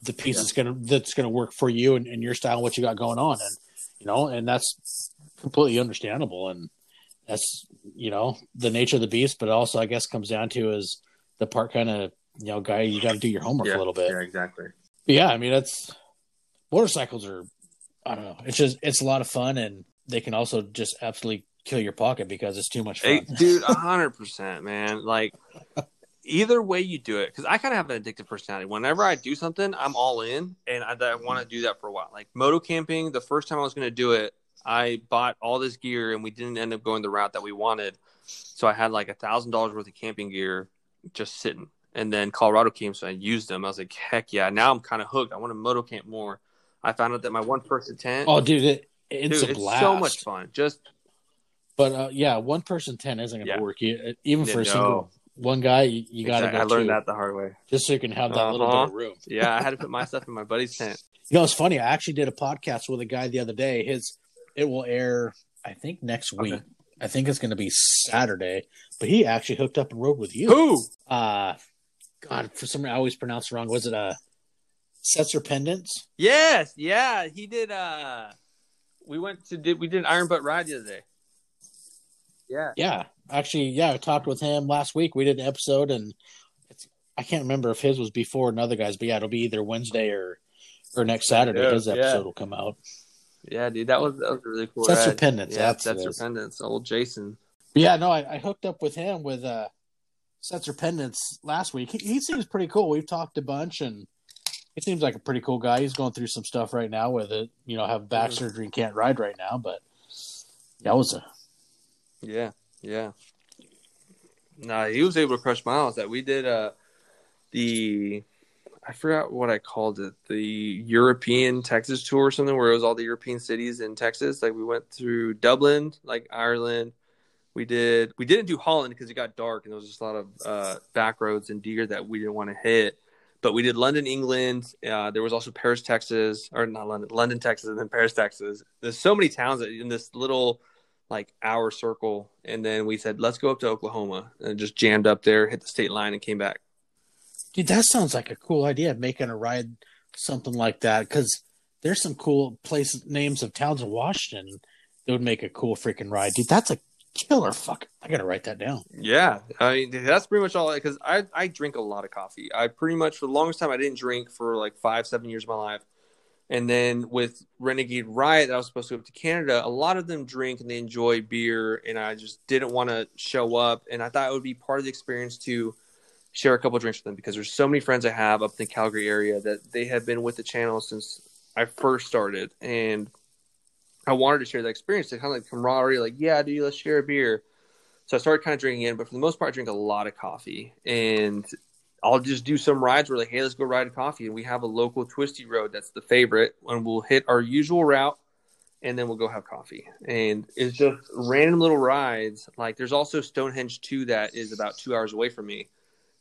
[SPEAKER 2] the piece yeah. that's gonna that's gonna work for you and, and your style, what you got going on, and you know, and that's completely understandable, and that's you know the nature of the beast. But also, I guess, comes down to is the part kind of you know guy you got to do your homework
[SPEAKER 1] yeah,
[SPEAKER 2] a little bit.
[SPEAKER 1] Yeah, exactly.
[SPEAKER 2] But yeah, I mean, that's motorcycles are I don't know. It's just it's a lot of fun, and they can also just absolutely kill your pocket because it's too much fun.
[SPEAKER 1] Hey, dude, hundred percent, man. Like either way you do it, because I kind of have an addictive personality. Whenever I do something, I'm all in, and I, I want to do that for a while. Like moto camping, the first time I was going to do it, I bought all this gear, and we didn't end up going the route that we wanted. So I had like a thousand dollars worth of camping gear just sitting. And then Colorado came, so I used them. I was like, heck yeah! Now I'm kind of hooked. I want to moto camp more. I found out that my one person tent.
[SPEAKER 2] Oh, dude, it, it's
[SPEAKER 1] dude,
[SPEAKER 2] a blast.
[SPEAKER 1] It's so much fun. Just
[SPEAKER 2] but uh, yeah, one person tent isn't going to
[SPEAKER 1] Yeah.
[SPEAKER 2] work. Even for a single one guy, you, you got to
[SPEAKER 1] Exactly.
[SPEAKER 2] go
[SPEAKER 1] I learned
[SPEAKER 2] two,
[SPEAKER 1] that the hard way.
[SPEAKER 2] just so you can have that little bit
[SPEAKER 1] Uh-huh.
[SPEAKER 2] of room.
[SPEAKER 1] Yeah, I had to put my stuff in my buddy's tent.
[SPEAKER 2] You know, it's funny. I actually did a podcast with a guy the other day. His it will air, I think, next week.
[SPEAKER 1] Okay.
[SPEAKER 2] I think it's going to be Saturday. But he actually hooked up and rode with you.
[SPEAKER 1] Who?
[SPEAKER 2] Uh God, for some reason I always pronounce it wrong. Was it uh Setzer Pendants?
[SPEAKER 1] Yes, yeah, he did. Uh, we went to did we did an iron butt ride the other day. Yeah,
[SPEAKER 2] Yeah, actually, yeah, I talked with him last week. We did an episode, and it's I can't remember if his was before another guy's, but yeah, it'll be either Wednesday or or next Saturday.
[SPEAKER 1] Yeah,
[SPEAKER 2] his
[SPEAKER 1] yeah.
[SPEAKER 2] episode will come out.
[SPEAKER 1] yeah, dude, that was that was really cool.
[SPEAKER 2] That's
[SPEAKER 1] ride.
[SPEAKER 2] pendants,
[SPEAKER 1] Yeah,
[SPEAKER 2] that's
[SPEAKER 1] that's
[SPEAKER 2] it
[SPEAKER 1] your
[SPEAKER 2] is.
[SPEAKER 1] pendants. Old Jason.
[SPEAKER 2] But yeah, no, I, I hooked up with him with uh Setzer Pendants last week. He, he seems pretty cool. We've talked a bunch, and he seems like a pretty cool guy. He's going through some stuff right now with it. You know, have back
[SPEAKER 1] Mhm.
[SPEAKER 2] surgery and can't ride right now, but that was a
[SPEAKER 1] Yeah, yeah. Nah, he was able to crush miles. That we did. Uh, the I forgot what I called it. The European Texas tour or something, where it was all the European cities in Texas. Like we went through Dublin, like Ireland. We did. We didn't do Holland because it got dark and there was just a lot of uh, back roads and deer that we didn't want to hit. But we did London, England. Uh, there was also Paris, Texas, or not London, London, Texas, and then Paris, Texas. There's so many towns in this little like hour circle, and then we said let's go up to Oklahoma and just jammed up there, hit the state line, and came back.
[SPEAKER 2] Dude, that sounds like a cool idea. Making a ride, something like that, because there's some cool place names of towns in Washington that would make a cool freaking ride, dude. That's a killer. Fuck, I gotta write that down.
[SPEAKER 1] Yeah, I mean that's pretty much all. Because I I drink a lot of coffee. I pretty much for the longest time I didn't drink for like five seven years of my life, and then with Renegade Riot that I was supposed to go up to Canada, a lot of them drink and they enjoy beer, and I just didn't want to show up, and I thought it would be part of the experience to share a couple drinks with them because there's so many friends I have up in the Calgary area that they have been with the channel since I first started, and I wanted to share that experience, to kind of like camaraderie, like yeah, dude, let's share a beer. So I started kind of drinking in, but for the most part, I drink a lot of coffee, and I'll just do some rides where like, hey, let's go ride a coffee, and we have a local twisty road that's the favorite, and we'll hit our usual route, and then we'll go have coffee, and it's just random little rides. Like there's also Stonehenge two that is about two hours away from me,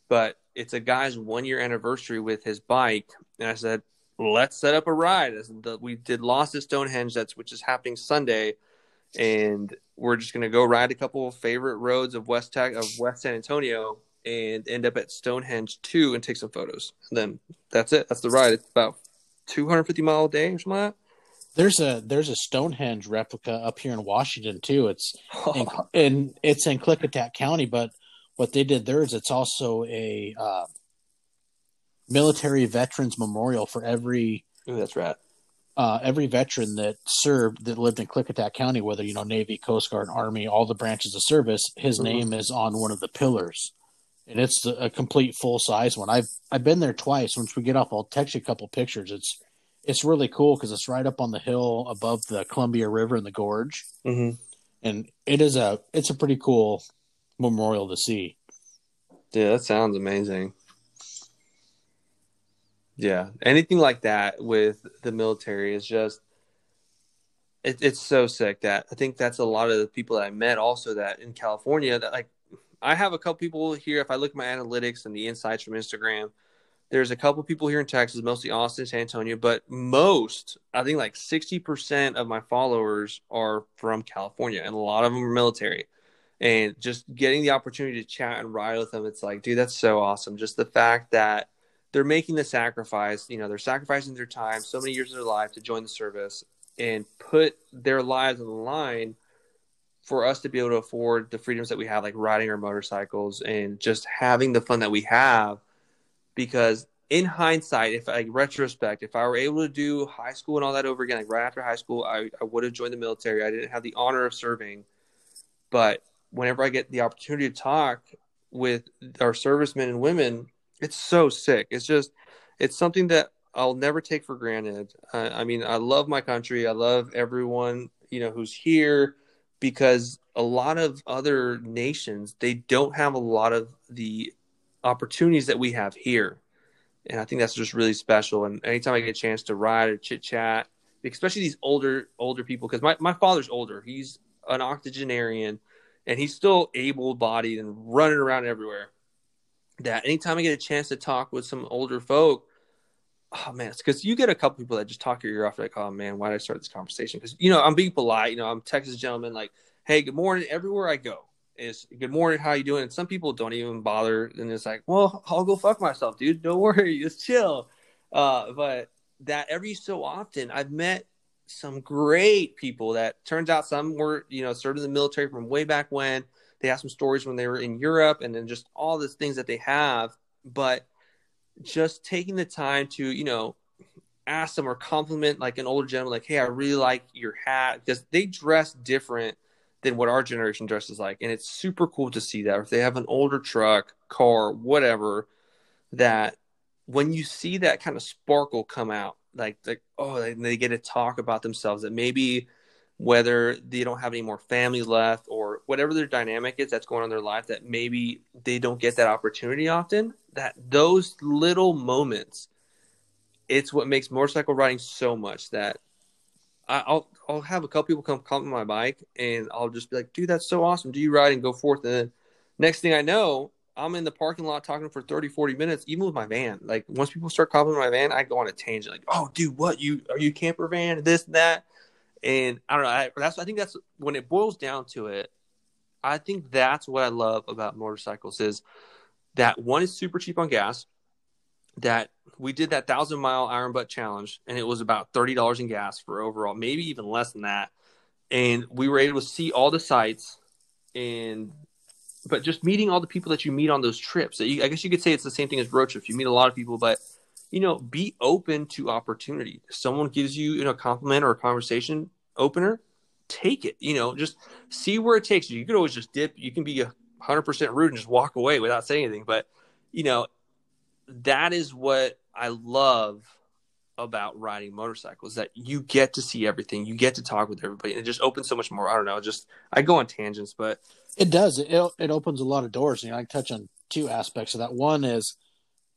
[SPEAKER 1] but it's a guy's one year anniversary with his bike, and I said, let's set up a ride. We did Lost at Stonehenge, that's which is happening Sunday and we're just gonna go ride a couple of favorite roads of West Tech of West San Antonio and end up at Stonehenge two and take some photos. And then that's it. That's the ride. It's about 250 mile a day or something like
[SPEAKER 2] There's a there's a Stonehenge replica up here in Washington too. It's in,
[SPEAKER 1] that.
[SPEAKER 2] and it's in Klickitat County, but what they did there is it's also a uh, military veterans memorial for every
[SPEAKER 1] Ooh, that's right.
[SPEAKER 2] uh, every veteran that served that lived in Klickitat County, whether you know Navy, Coast Guard, Army, all the branches of service. His
[SPEAKER 1] Mhm.
[SPEAKER 2] name is on one of the pillars, and it's a, complete full size one. I've I've been there twice. Once we get off, I'll text you a couple pictures. It's it's really cool because it's right up on the hill above the Columbia River in the gorge,
[SPEAKER 1] Mm-hmm.
[SPEAKER 2] and it is a it's a pretty cool memorial to see.
[SPEAKER 1] Yeah, that sounds amazing. Yeah, anything like that with the military is just it, it's so sick that I think that's a lot of the people that I met also that in California that like I have a couple people here. If I look at my analytics and the insights from Instagram there's a couple people here in Texas mostly Austin San Antonio but most I think like 60% of my followers are from California and a lot of them are military. And just getting the opportunity to chat and ride with them it's like dude that's so awesome. Just the fact that they're making the sacrifice you know they're sacrificing their time so many years of their life to join the service and put their lives on the line for us to be able to afford the freedoms that we have like riding our motorcycles and just having the fun that we have because in hindsight, if like retrospect, if I were able to do high school and all that over again, like right after high school, I, I would have joined the military. I didn't have the honor of serving, but whenever I get the opportunity to talk with our servicemen and women, it's so sick. It's just, it's something that I'll never take for granted. Uh, I mean, I love my country. I love everyone, you know, who's here because a lot of other nations, they don't have a lot of the opportunities that we have here. And I think that's just really special. And anytime I get a chance to ride or chit chat, especially these older older people, because my, my father's older. He's an octogenarian and he's still able bodied and running around everywhere. That anytime I get a chance to talk with some older folk, oh man, it's because you get a couple people that just talk your ear off, like, oh man, why did I start this conversation? Because you know, I'm being polite, you know, I'm Texas gentleman, like, hey, good morning, everywhere I go is good morning, how you doing? And some people don't even bother, and it's like, well, I'll go fuck myself, dude. Don't worry, just chill. Uh, but that every so often, I've met some great people that turns out some were, you know, served in the military from way back when. They have some stories when they were in Europe, and then just all the things that they have, but just taking the time to, you know, ask them or compliment like an older gentleman, like, hey, I really like your hat because they dress different than what our generation dresses like. And it's super cool to see that. If they have an older truck, car, whatever, that when you see that kind of sparkle come out, like, like oh, they, they get to talk about themselves, that maybe whether they don't have any more family left or whatever their dynamic is that's going on in their life, that maybe they don't get that opportunity often, that those little moments, it's what makes motorcycle riding so much that I'll I'll have a couple people come compliment my bike, and I'll just be like, "Dude, that's so awesome! Do you ride and go forth?" And then next thing I know, I'm in the parking lot talking for 30, 40 minutes, even with my van. Like once people start complimenting my van, I go on a tangent, like, "Oh, dude, what you are you camper van? This and that." And I don't know. I, that's I think that's when it boils down to it. I think that's what I love about motorcycles is that one is super cheap on gas. That we did that thousand mile iron butt challenge, and it was about thirty dollars in gas for overall, maybe even less than that. And we were able to see all the sites, and but just meeting all the people that you meet on those trips. You, I guess you could say it's the same thing as road trips. You meet a lot of people, but you know, be open to opportunity. If someone gives you, you know, a compliment or a conversation opener, take it. You know, just see where it takes you. You could always just dip. You can be hundred percent rude and just walk away without saying anything. But you know, that is what I love about riding motorcycles that you get to see everything you get to talk with everybody and it just opens so much more i don't know just i go on tangents but
[SPEAKER 2] it does it, it opens a lot of doors you know i touch on two aspects of that one is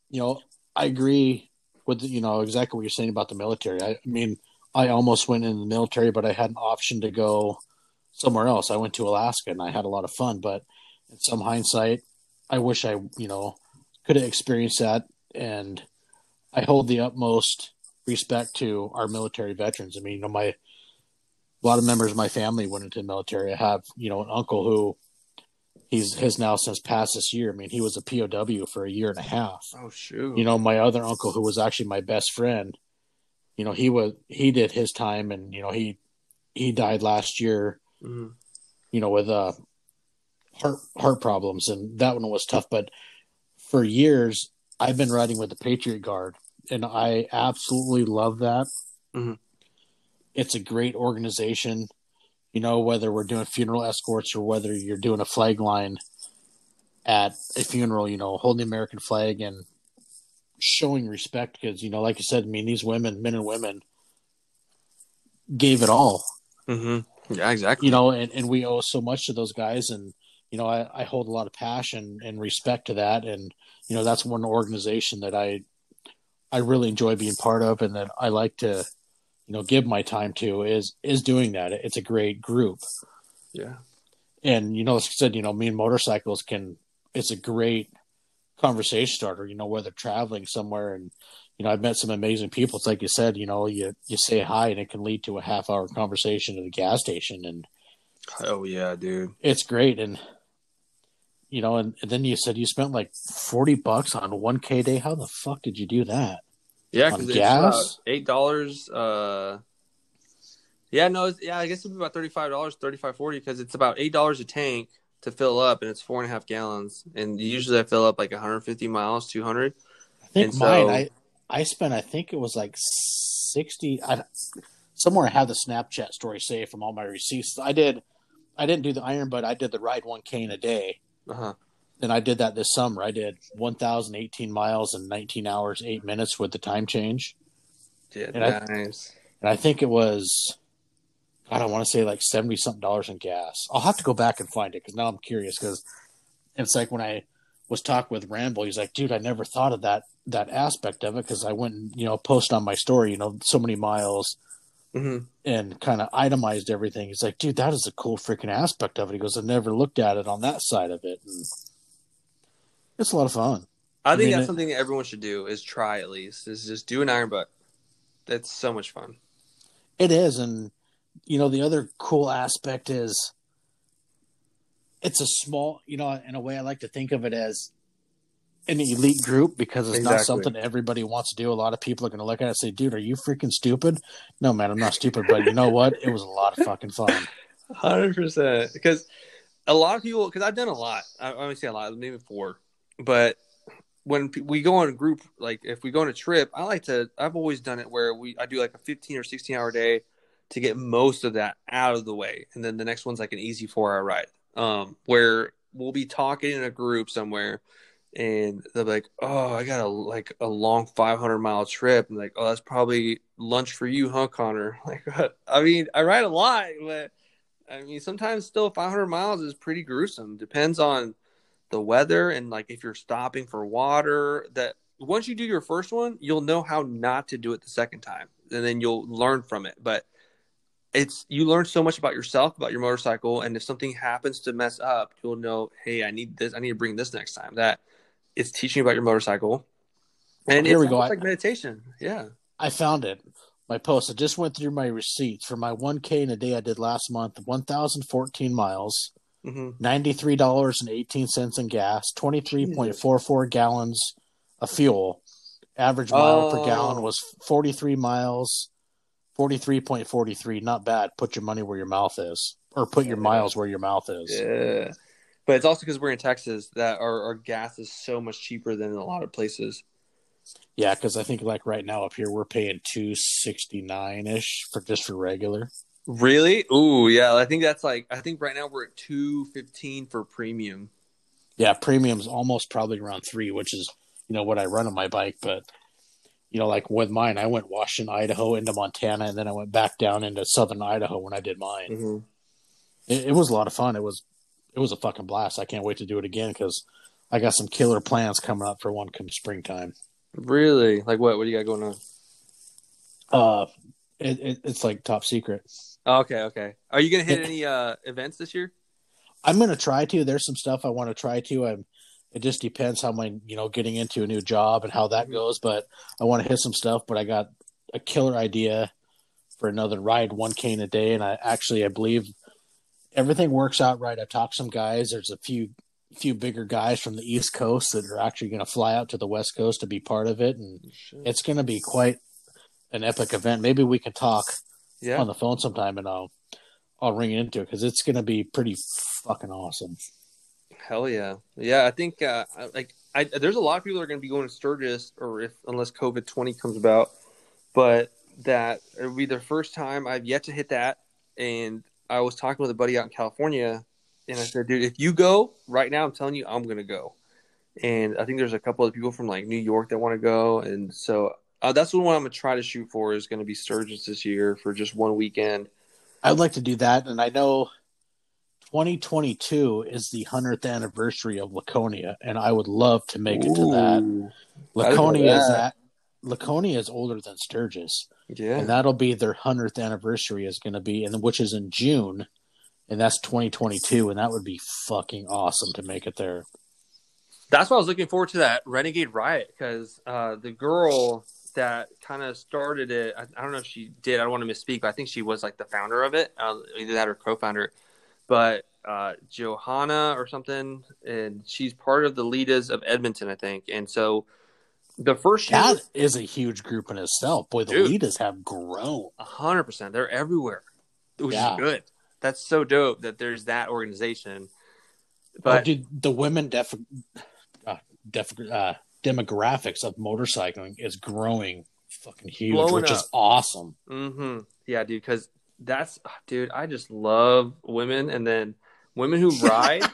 [SPEAKER 2] you know i agree with you know exactly what you're saying about the military i, I mean i almost went in the military but i had an option to go somewhere else i went to alaska and i had a lot of fun but in some hindsight i wish i you know could have experienced that and I hold the utmost respect to our military veterans. I mean, you know, my a lot of members of my family went into the military. I have, you know, an uncle who he's has now since passed this year. I mean, he was a POW for a year and a half.
[SPEAKER 1] Oh shoot.
[SPEAKER 2] You know, my other uncle who was actually my best friend, you know, he was he did his time and you know, he he died last year. Mm-hmm. You know, with uh heart heart problems and that one was tough, but for years I've been riding with the Patriot Guard, and I absolutely love that. Mm-hmm. It's a great organization. You know, whether we're doing funeral escorts or whether you're doing a flag line at a funeral, you know, holding the American flag and showing respect because, you know, like you said, I mean, these women, men and women, gave it all.
[SPEAKER 1] Mm-hmm. Yeah, exactly.
[SPEAKER 2] You know, and, and we owe so much to those guys. And, you know, I, I hold a lot of passion and respect to that. And, you know, that's one organization that I, I really enjoy being part of and that I like to, you know, give my time to is, is doing that. It's a great group.
[SPEAKER 1] Yeah.
[SPEAKER 2] And, you know, like I said, you know, me and motorcycles can, it's a great conversation starter, you know, whether traveling somewhere and, you know, I've met some amazing people. It's like you said, you know, you, you say hi and it can lead to a half hour conversation at a gas station. And,
[SPEAKER 1] oh yeah, dude,
[SPEAKER 2] it's great. And, you know, and, and, then you said you spent like forty bucks on one K day. How the fuck did you do that?
[SPEAKER 1] Yeah, because gas eight dollars. Uh, yeah, no, yeah, I guess it'd be about thirty five dollars, thirty five forty, because it's about eight dollars a tank to fill up, and it's four and a half gallons. And usually I fill up like one hundred fifty miles, two hundred.
[SPEAKER 2] I think
[SPEAKER 1] And
[SPEAKER 2] mine.
[SPEAKER 1] so-
[SPEAKER 2] I I spent. I think it was like sixty. I, somewhere I have the Snapchat story saved from all my receipts. I did. I didn't do the iron, but I did the ride one k in a day,
[SPEAKER 1] Uh-huh.
[SPEAKER 2] And I did that this summer. I did one thousand eighteen miles in nineteen hours eight minutes with the time change,
[SPEAKER 1] Yeah,
[SPEAKER 2] And I- and I think it was, I don't want to say like seventy something dollars in gas. I'll have to go back and find it because now I'm curious because it's like when I was talking with Ramble, he's like, dude, I never thought of that that aspect of it because I went and you know post on my story, you know, so many miles
[SPEAKER 1] hmm
[SPEAKER 2] and kind of itemized everything. He's like, dude, that is a cool freaking aspect of it. He goes, I never looked at it on that side of it. And it's a lot of fun.
[SPEAKER 1] I think
[SPEAKER 2] mean,
[SPEAKER 1] that's
[SPEAKER 2] it-
[SPEAKER 1] something that everyone should do is try at least. Is just do an iron butt. That's so much fun.
[SPEAKER 2] It is, and you know the other cool aspect is it's a small. You know, in a way, I like to think of it as an elite group because it's not something everybody wants to do. A lot of people are going to look at it and say, "Dude, are you freaking stupid?" No, man, I'm not stupid, but you know what? It was a lot of fucking fun.
[SPEAKER 1] Hundred percent. Because a lot of people, because I've done a lot. I I only say a lot, maybe four. But when we go on a group, like if we go on a trip, I like to. I've always done it where we I do like a fifteen or sixteen hour day to get most of that out of the way, and then the next one's like an easy four hour ride. Um, where we'll be talking in a group somewhere. And they'll be like, "Oh, I got a like a long 500 mile trip." And like, "Oh, that's probably lunch for you, huh, Connor?" Like, I mean, I ride a lot, but I mean, sometimes still 500 miles is pretty gruesome. Depends on the weather and like if you're stopping for water. That once you do your first one, you'll know how not to do it the second time, and then you'll learn from it. But it's you learn so much about yourself, about your motorcycle, and if something happens to mess up, you'll know, hey, I need this. I need to bring this next time. That it's teaching you about your motorcycle, and
[SPEAKER 2] Here
[SPEAKER 1] it's
[SPEAKER 2] we go.
[SPEAKER 1] almost
[SPEAKER 2] I-
[SPEAKER 1] like meditation. Yeah.
[SPEAKER 2] I found it. My post. I just went through my receipts for my 1K in a day I did last month. 1,014 miles.
[SPEAKER 1] Hmm
[SPEAKER 2] ninety-three dollars and eighteen cents in gas, twenty-three point four four gallons of fuel. Average mile per
[SPEAKER 1] Oh.
[SPEAKER 2] gallon was forty-three miles, forty-three point forty-three. Not bad. Put your money where your mouth is, or put your miles where your mouth is.
[SPEAKER 1] Yeah. But it's also because we're in Texas that our, our gas is so much cheaper than in a lot of places.
[SPEAKER 2] Yeah, because I think like right now up here we're paying two sixty-nine ish for just for regular.
[SPEAKER 1] Really? Ooh, yeah. I think that's like I think right now we're at two fifteen for premium.
[SPEAKER 2] Yeah, premium's almost probably around three, which is you know what I run on my bike, but. You know, like with mine, I went Washington, Idaho, into Montana, and then I went back down into southern Idaho when I did mine.
[SPEAKER 1] Mm-hmm.
[SPEAKER 2] it, it was a lot of fun. It was it was a fucking blast. I can't wait to do it again because I got some killer plans coming up for one come springtime.
[SPEAKER 1] Really? Like what? What do you got going on?
[SPEAKER 2] Uh, it, it, it's like top secret.
[SPEAKER 1] Okay, okay. Are you gonna hit any uh events this year?
[SPEAKER 2] I'm gonna try to. There's some stuff I want to try to. I'm. It just depends how my you know getting into a new job and how that
[SPEAKER 1] Mhm.
[SPEAKER 2] goes. But I want to hit some stuff. But I got a killer idea for another ride, one K a day, and I actually I believe everything works out right. I've talked to some guys. There's a few few bigger guys from the East Coast that are actually going to fly out to the West Coast to be part of it, and it's going to be quite an epic event. Maybe we can talk
[SPEAKER 1] Yeah.
[SPEAKER 2] on the phone sometime, and I'll I'll ring into it because it's going to be pretty fucking awesome.
[SPEAKER 1] Hell yeah, yeah. I think uh, like I, there's a lot of people that are going to be going to Sturgis, or if unless COVID twenty comes about, but that it'll be the first time I've yet to hit that. And I was talking with a buddy out in California, and I said, dude, if you go right now, I'm telling you, I'm going to go. And I think there's a couple of people from like New York that want to go, and so uh, that's the one I'm going to try to shoot for is going to be Sturgis this year for just one weekend.
[SPEAKER 2] I'd like to do that, and I know 2022 is the hundredth anniversary of Laconia, and I would love to make it to that.
[SPEAKER 1] Ooh. I
[SPEAKER 2] Laconia is
[SPEAKER 1] that.
[SPEAKER 2] that. Laconia is older than Sturgis,
[SPEAKER 1] Yeah,
[SPEAKER 2] and that'll be their hundredth anniversary. Is going to be, and which is in June, and that's 2022, and that would be fucking awesome to make it there.
[SPEAKER 1] That's why I was looking forward to that Renegade Riot because uh, the girl that kind of started it, I, I don't know if she did. I don't want to misspeak, but I think she was like the founder of it, uh, either that or co-founder. But uh, Johanna or something, and she's part of the Litas of Edmonton, I think. And so the first year,
[SPEAKER 2] That is a huge group in itself. Boy, the
[SPEAKER 1] Dude.
[SPEAKER 2] Litas have grown.
[SPEAKER 1] hundred percent, they're everywhere, which
[SPEAKER 2] Yeah.
[SPEAKER 1] is good. That's so dope that there's that organization.
[SPEAKER 2] But
[SPEAKER 1] But
[SPEAKER 2] dude, the women def, uh, def, uh, demographics of motorcycling is growing fucking huge,
[SPEAKER 1] Blowing
[SPEAKER 2] which is awesome.
[SPEAKER 1] Mm-hmm. Yeah, dude. Because that's, dude. I just love women, and then women who ride.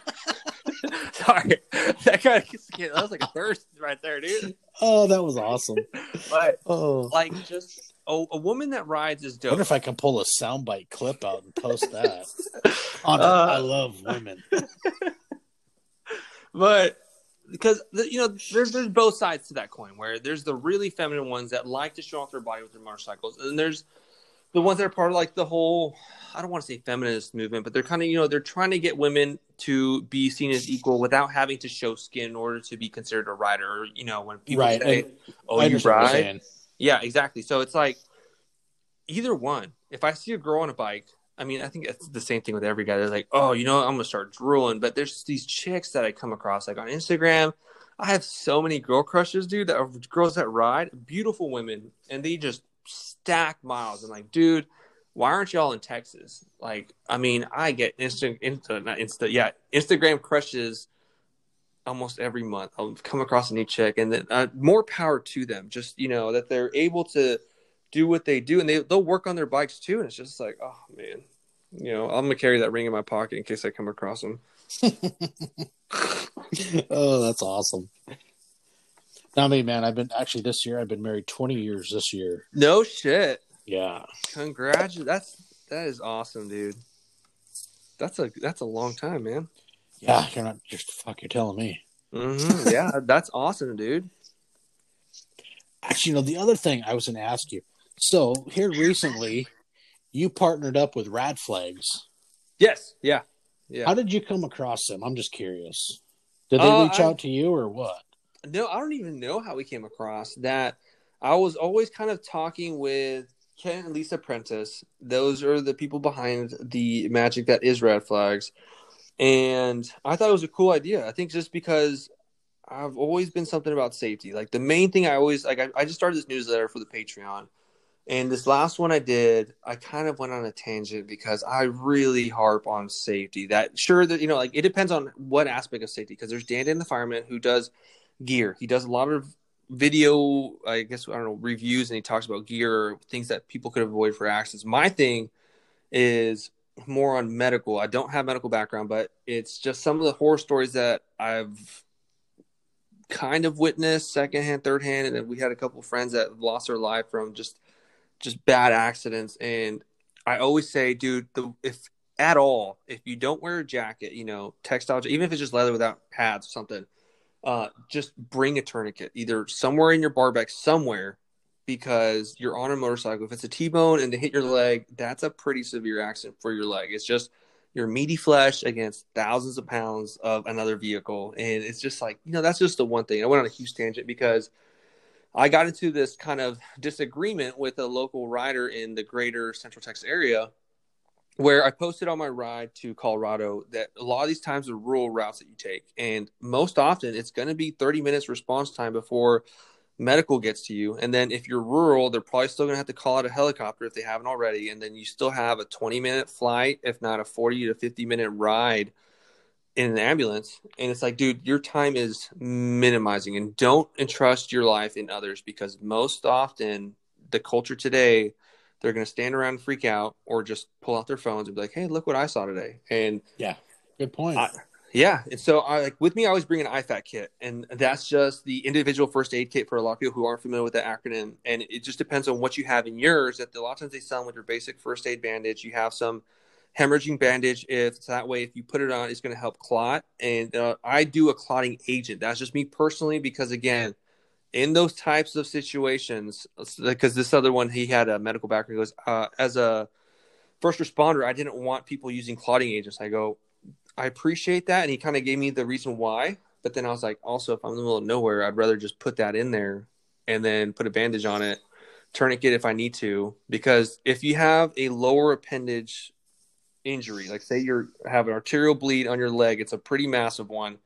[SPEAKER 1] Sorry, that kind of that was like a burst right there, dude.
[SPEAKER 2] Oh, that was awesome.
[SPEAKER 1] But
[SPEAKER 2] Oh,
[SPEAKER 1] like, just a, a woman that rides is
[SPEAKER 2] I
[SPEAKER 1] dope.
[SPEAKER 2] wonder if I can pull a soundbite clip out and post that. On
[SPEAKER 1] Uh,
[SPEAKER 2] I love women.
[SPEAKER 1] but because you know there's there's both sides to that coin where there's the really feminine ones that like to show off their body with their motorcycles and there's the ones that are part of like the whole i don't want to say feminist movement but they're kind of you know they're trying to get women to be seen as equal without having to show skin in order to be considered a rider or you know when people
[SPEAKER 2] Right,
[SPEAKER 1] say
[SPEAKER 2] and
[SPEAKER 1] oh you
[SPEAKER 2] understand what you're
[SPEAKER 1] ride yeah exactly. So it's like either one if i see a girl on a bike I mean, I think it's the same thing with every guy. They're like, oh, you know, I'm gonna start drooling. But there's these chicks that I come across, like on Instagram. I have so many girl crushes, dude. That are girls that ride, beautiful women, and they just stack miles. I'm like, dude, why aren't y'all in Texas? Like, I mean, I get instant, insta, not insta, yeah, Instagram crushes almost every month. I'll come across a new chick, and then uh, more power to them. Just you know that they're able to do what they do, and they they'll work on their bikes too. And it's just like, oh man, you know, I'm gonna carry that ring in my pocket in case I come across them.
[SPEAKER 2] oh, that's awesome. Now, me, man, I've been actually this year. I've been married 20 years this year.
[SPEAKER 1] No shit.
[SPEAKER 2] Yeah,
[SPEAKER 1] Congratulations. That's that is awesome, dude. That's a that's a long time, man.
[SPEAKER 2] yeah. You're not just fuck. You're telling me.
[SPEAKER 1] hmm yeah, that's awesome, dude.
[SPEAKER 2] Actually, you know, the other thing I was going to ask you. So here recently, you partnered up with Rad Flags.
[SPEAKER 1] Yes, yeah, yeah.
[SPEAKER 2] How did you come across them? I'm just curious. Did they
[SPEAKER 1] Uh,
[SPEAKER 2] reach
[SPEAKER 1] I-
[SPEAKER 2] out to you or what?
[SPEAKER 1] No, I don't even know how we came across that. I was always kind of talking with Ken and Lisa Prentice. Those are the people behind the magic that is Rad Flags. And I thought it was a cool idea. I think just because I've always been something about safety. Like the main thing I always like I, I just started this newsletter for the Patreon. And this last one I did, I kind of went on a tangent because I really harp on safety. That sure that you know, like it depends on what aspect of safety. Because there's Dan the fireman who does gear. He does a lot of video, I guess I don't know, reviews, and he talks about gear, things that people could avoid for accidents. My thing is more on medical. I don't have medical background, but it's just some of the horror stories that I've kind of witnessed secondhand, third hand, and we had a couple friends that lost their life from just just bad accidents. And I always say, dude, the if at all, if you don't wear a jacket, you know, textile, even if it's just leather without pads or something, uh, just bring a tourniquet either somewhere in your barback, somewhere, because you're on a motorcycle. If it's a T-bone and they hit your leg, that's a pretty severe accident for your leg. It's just your meaty flesh against thousands of pounds of another vehicle, and it's just like you know that's just the one thing. I went on a huge tangent because I got into this kind of disagreement with a local rider in the greater Central Texas area where I posted on my ride to Colorado that a lot of these times are rural routes that you take. And most often it's going to be 30 minutes response time before medical gets to you. And then if you're rural, they're probably still going to have to call out a helicopter if they haven't already. And then you still have a 20 minute flight, if not a 40 to 50 minute ride in an ambulance. And it's like, dude, your time is minimizing and don't entrust your life in others because most often the culture today, they're going to stand around and freak out or just pull out their phones and be like, hey, look what I saw today. And yeah
[SPEAKER 2] Good point.
[SPEAKER 1] I- yeah, and so I like with me, I always bring an IFAK kit, and that's just the individual first aid kit for a lot of people who aren't familiar with that acronym. And it just depends on what you have in yours. That a lot of times they sell them with your basic first aid bandage. You have some hemorrhaging bandage. If that way, if you put it on, it's going to help clot. And uh, I do a clotting agent. That's just me personally, because again, in those types of situations, because this other one he had a medical background. Goes uh, as a first responder, I didn't want people using clotting agents. I go, I appreciate that. And he kind of gave me the reason why. But then I was like, also, if I'm in the middle of nowhere, I'd rather just put that in there and then put a bandage on it, tourniquet if I need to. Because if you have a lower appendage injury, like say you have an arterial bleed on your leg, it's a pretty massive one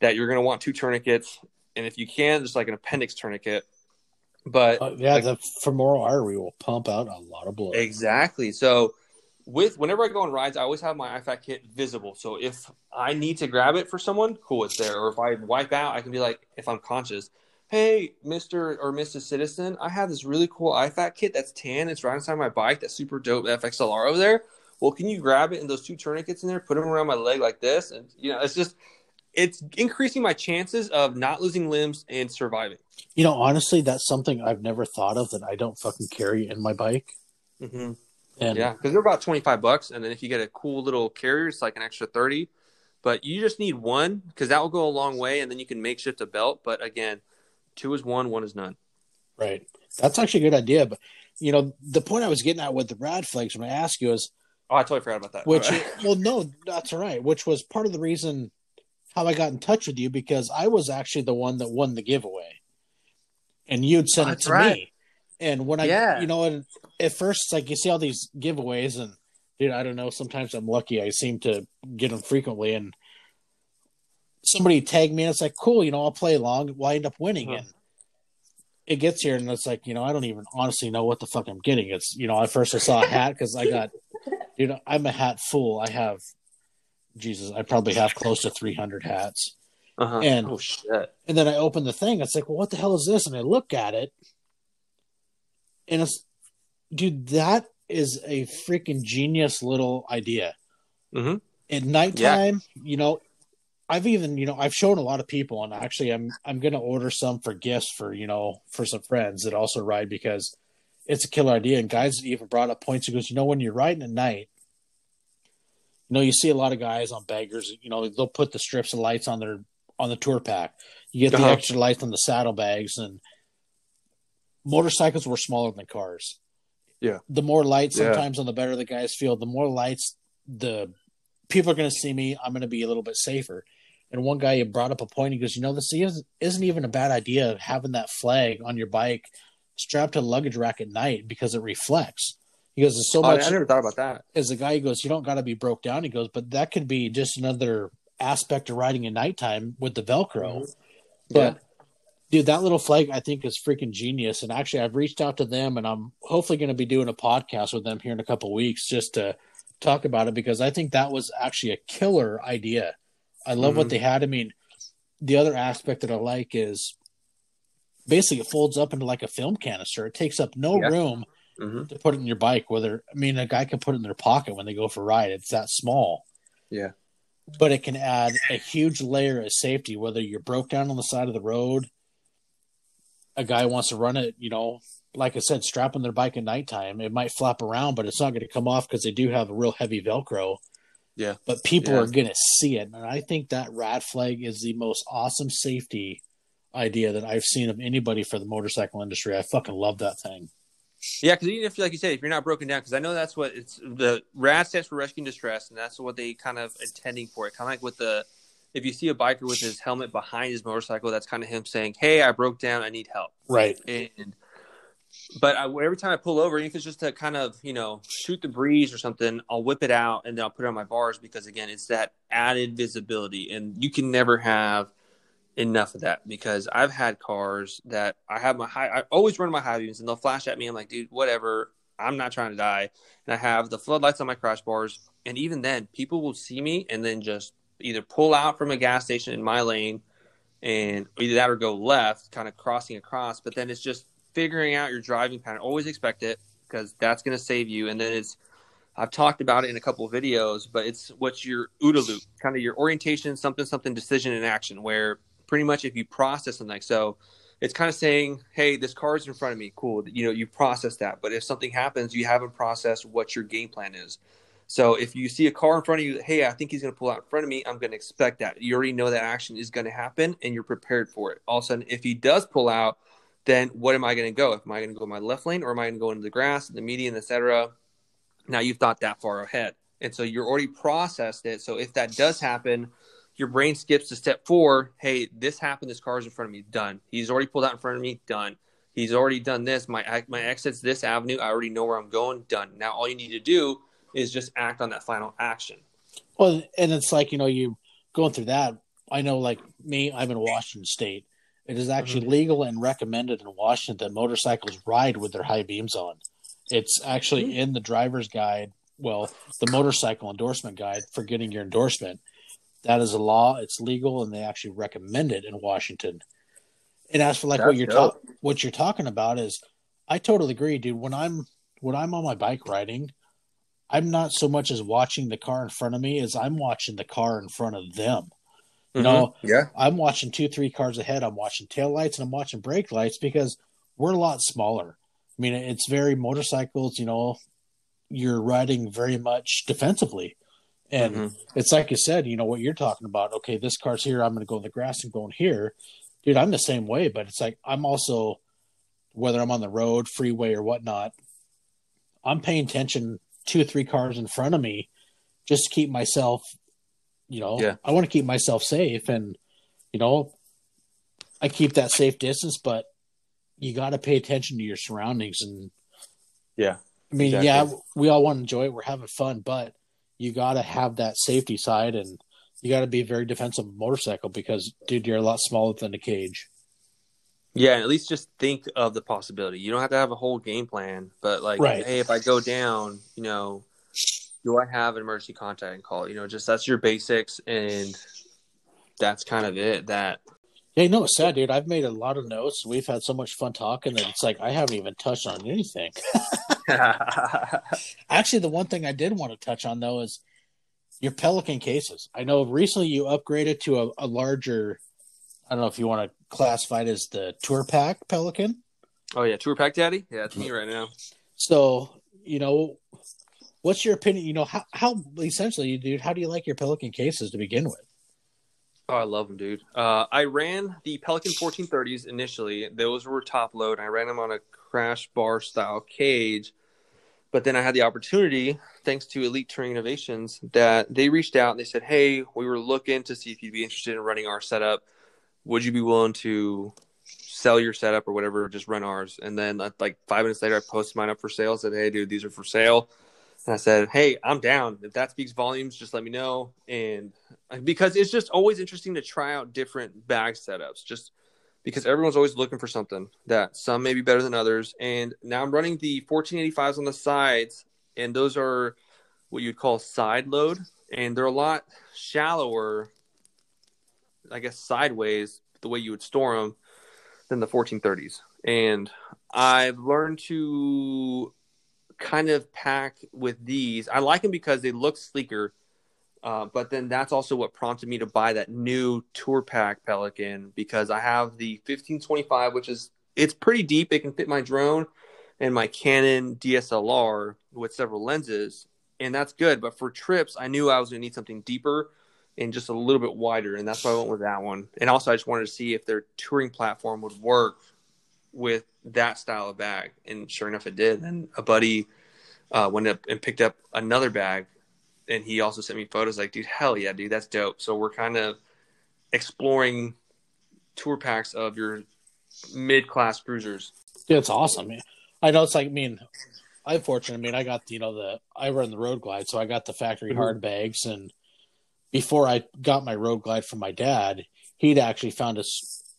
[SPEAKER 1] that you're going to want two tourniquets. And if you can, just like an appendix tourniquet. But
[SPEAKER 2] Uh, yeah, the femoral artery will pump out a lot of blood.
[SPEAKER 1] Exactly. So with whenever I go on rides, I always have my IFAK kit visible. So if I need to grab it for someone, cool, it's there. Or if I wipe out, I can be like, if I'm conscious, hey, Mister or Mrs. Citizen, I have this really cool IFAK kit that's tan. It's right inside my bike. That's super dope FXLR over there. Well, can you grab it and those two tourniquets in there, put them around my leg like this, and you know, it's just it's increasing my chances of not losing limbs and surviving.
[SPEAKER 2] You know, honestly, that's something I've never thought of that I don't fucking carry in my bike.
[SPEAKER 1] Mm-hmm.
[SPEAKER 2] And
[SPEAKER 1] Yeah, because they're about twenty five bucks, and then if you get a cool little carrier, it's like an extra thirty. But you just need one because that will go a long way, and then you can makeshift a belt. But again, two is one, one is none.
[SPEAKER 2] Right. That's actually a good idea. But you know, the point I was getting at with the rad flags when I asked you is
[SPEAKER 1] Oh, I totally forgot about that.
[SPEAKER 2] which well no, that's all right. Which was part of the reason how I got in touch with you because I was actually the one that won the giveaway. And you'd sent
[SPEAKER 1] Oh,
[SPEAKER 2] it to
[SPEAKER 1] right.
[SPEAKER 2] me. And when I
[SPEAKER 1] Yeah.
[SPEAKER 2] you know, and at first it's like you see all these giveaways and dude, I don't know, sometimes I'm lucky I seem to get them frequently and somebody tagged me and it's like, cool, you know, I'll play along. Well, I end up winning
[SPEAKER 1] Uh-huh.
[SPEAKER 2] and it gets here and it's like, you know, I don't even honestly know what the fuck I'm getting. It's, you know, at first I saw a hat because I got, you know, I'm a hat fool. I have, Jesus, I probably have close to 300 hats.
[SPEAKER 1] uh-huh.
[SPEAKER 2] and-
[SPEAKER 1] oh shit,
[SPEAKER 2] And then I open the thing. It's like, well, what the hell is this? And I look at it and it's, dude, that is a freaking genius little idea.
[SPEAKER 1] Mhm.
[SPEAKER 2] At nighttime, you know, I've even, you know, I've shown a lot of people, and actually, I'm I'm gonna order some for gifts for you know for some friends that also ride because it's a killer idea. And guys even brought up points. He goes, you know, when you're riding at night, you know, you see a lot of guys on baggers. You know, they'll put the strips of lights on their on the tour pack. You get the
[SPEAKER 1] Uh-huh.
[SPEAKER 2] extra lights on the saddlebags, and motorcycles were smaller than cars.
[SPEAKER 1] Yeah.
[SPEAKER 2] The more lights,
[SPEAKER 1] Yeah.
[SPEAKER 2] sometimes on the better the guys feel. The more lights, the people are going to see me. I'm going to be a little bit safer. And one guy brought up a point. He goes, "You know, this isn't, isn't even a bad idea having that flag on your bike strapped to the luggage rack at night because it reflects." He goes, "There's so
[SPEAKER 1] Oh,
[SPEAKER 2] much."
[SPEAKER 1] I never thought about that.
[SPEAKER 2] as a guy he goes, you don't got to be broke down. He goes, but that could be just another aspect of riding at nighttime with the Velcro.
[SPEAKER 1] Mhm.
[SPEAKER 2] But dude, that little flag I think is freaking genius. And actually, I've reached out to them, and I'm hopefully going to be doing a podcast with them here in a couple weeks just to talk about it because I think that was actually a killer idea. I love what
[SPEAKER 1] Mhm.
[SPEAKER 2] they had. I mean, the other aspect that I like is basically it folds up into like a film canister. It takes up no
[SPEAKER 1] Yeah.
[SPEAKER 2] room
[SPEAKER 1] Mhm.
[SPEAKER 2] to put it in your bike. Whether I mean, a guy can put it in their pocket when they go for a ride. It's that small.
[SPEAKER 1] Yeah.
[SPEAKER 2] But it can add a huge layer of safety. Whether you're broke down on the side of the road, a guy wants to run it. You know, like I said, strap on their bike at nighttime. It might flap around, but it's not going to come off because they do have a real heavy Velcro.
[SPEAKER 1] Yeah.
[SPEAKER 2] But people
[SPEAKER 1] Yeah.
[SPEAKER 2] are going to see it, and I think that rad flag is the most awesome safety idea that I've seen of anybody for the motorcycle industry. I fucking love that thing.
[SPEAKER 1] Yeah, because even if, like you said, if you're not broken down, because I know that's what it's the RAD stands for rescue and distress, and that's what they kind of intending for it. Kind of like with the, if you see a biker with his helmet behind his motorcycle, that's kind of him saying, "Hey, I broke down, I need help."
[SPEAKER 2] Right.
[SPEAKER 1] And but I, every time I pull over, even if it's just to kind of you know shoot the breeze or something, I'll whip it out and then I'll put it on my bars because again, it's that added visibility, and you can never have enough of that because I've had cars that I have my high, I always run my high beams and they'll flash at me. I'm like, dude, whatever. I'm not trying to die. And I have the floodlights on my crash bars. And even then, people will see me and then just either pull out from a gas station in my lane and either that or go left, kind of crossing across. But then it's just figuring out your driving pattern. Always expect it because that's going to save you. And then it's, I've talked about it in a couple videos, but it's what's your OODA loop, kind of your orientation, something, something, decision, and action, where pretty much if you process something like so, it's kind of saying, hey, this car is in front of me. Cool. You know, you process that. But if something happens, you haven't processed what your game plan is. So if you see a car in front of you, hey, I think he's going to pull out in front of me, I'm going to expect that. You already know that action is going to happen and you're prepared for it. All of a sudden, if he does pull out, then what am I going to go? Am I going to go my left lane or am I going to go into the grass, the median, etc.? Now you've thought that far ahead. And so you're already processed it. So if that does happen, your brain skips to step four. Hey, this happened. This car's in front of me. Done. He's already pulled out in front of me. Done. He's already done this. My my exit's this avenue. I already know where I'm going. Done. Now all you need to do is just act on that final action.
[SPEAKER 2] Well, and it's like you know, you going through that. I know, like me, I'm in Washington State. It is actually mm-hmm. legal and recommended in Washington that motorcycles ride with their high beams on. It's actually mm-hmm. in the driver's guide. Well, the motorcycle endorsement guide for getting your endorsement. That is a law. It's legal, and they actually recommend it in Washington. And as for like what you're talking, what you're talking about is, I totally agree, dude. When I'm when I'm on my bike riding, I'm not so much as watching the car in front of me as I'm watching the car in front of them. You mm-hmm. know,
[SPEAKER 1] yeah,
[SPEAKER 2] I'm watching two, three cars ahead. I'm watching tail lights and I'm watching brake lights because we're a lot smaller. I mean, it's very motorcycles. You know, you're riding very much defensively, and mm-hmm. it's like you said. You know what you're talking about. Okay, this car's here. I'm going to go in the grass and going here, dude. I'm the same way, but it's like I'm also whether I'm on the road, freeway, or whatnot. I'm paying attention two or three cars in front of me just to keep myself you know yeah. i want to keep myself safe and you know i keep that safe distance but you got to pay attention to your surroundings and
[SPEAKER 1] yeah
[SPEAKER 2] i mean exactly. yeah we all want to enjoy it we're having fun but you got to have that safety side and you got to be very defensive motorcycle because dude you're a lot smaller than a cage
[SPEAKER 1] yeah, at least just think of the possibility. You don't have to have a whole game plan, but like, right. hey, if I go down, you know, do I have an emergency contact and call? You know, just that's your basics, and that's kind of it. That.
[SPEAKER 2] Yeah, no, it's sad, dude. I've made a lot of notes. We've had so much fun talking that it's like I haven't even touched on anything. Actually, the one thing I did want to touch on though is your Pelican cases. I know recently you upgraded to a, a larger. I don't know if you want to classify it as the Tour Pack Pelican.
[SPEAKER 1] Oh yeah, Tour Pack Daddy. Yeah, it's me mm-hmm. right now.
[SPEAKER 2] So you know, what's your opinion? You know, how how essentially, dude, how do you like your Pelican cases to begin with?
[SPEAKER 1] Oh, I love them, dude. Uh, I ran the Pelican 1430s initially. Those were top load. I ran them on a crash bar style cage. But then I had the opportunity, thanks to Elite Touring Innovations, that they reached out and they said, Hey, we were looking to see if you'd be interested in running our setup. Would you be willing to sell your setup or whatever, just run ours? And then, like, five minutes later, I posted mine up for sale. And said, Hey, dude, these are for sale. I said, "Hey, I'm down. If that speaks volumes, just let me know." And uh, because it's just always interesting to try out different bag setups, just because everyone's always looking for something that some may be better than others. And now I'm running the 1485s on the sides, and those are what you'd call side load, and they're a lot shallower, I guess, sideways the way you would store them than the 1430s. And I've learned to kind of pack with these. I like them because they look sleeker. Uh, but then that's also what prompted me to buy that new tour pack Pelican because I have the 1525, which is it's pretty deep. It can fit my drone and my Canon DSLR with several lenses, and that's good. But for trips, I knew I was going to need something deeper and just a little bit wider, and that's why I went with that one. And also, I just wanted to see if their touring platform would work with that style of bag, and sure enough, it did. And a buddy uh, went up and picked up another bag, and he also sent me photos. Like, dude, hell yeah, dude, that's dope. So we're kind of exploring tour packs of your mid-class cruisers.
[SPEAKER 2] Yeah, it's awesome. I know it's like, I mean, I'm fortunate. I mean, I got you know the I run the Road Glide, so I got the factory mm-hmm. hard bags, and before I got my Road Glide from my dad, he'd actually found a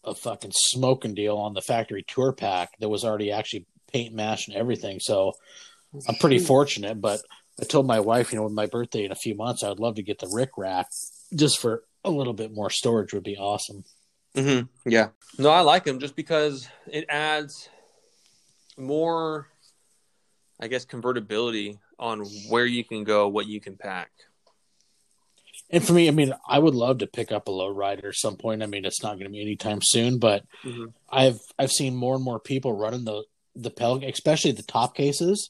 [SPEAKER 2] a fucking smoking deal on the factory tour pack that was already actually paint mash and everything. So I'm pretty fortunate, but I told my wife, you know, with my birthday in a few months, I would love to get the Rick Rack just for a little bit more storage would be awesome.
[SPEAKER 1] Mm-hmm. Yeah. No, I like them just because it adds more, I guess, convertibility on where you can go, what you can pack.
[SPEAKER 2] And for me, I mean, I would love to pick up a low rider at some point. I mean, it's not going to be anytime soon, but mm-hmm. I've I've seen more and more people running the the Pelican, especially the top cases.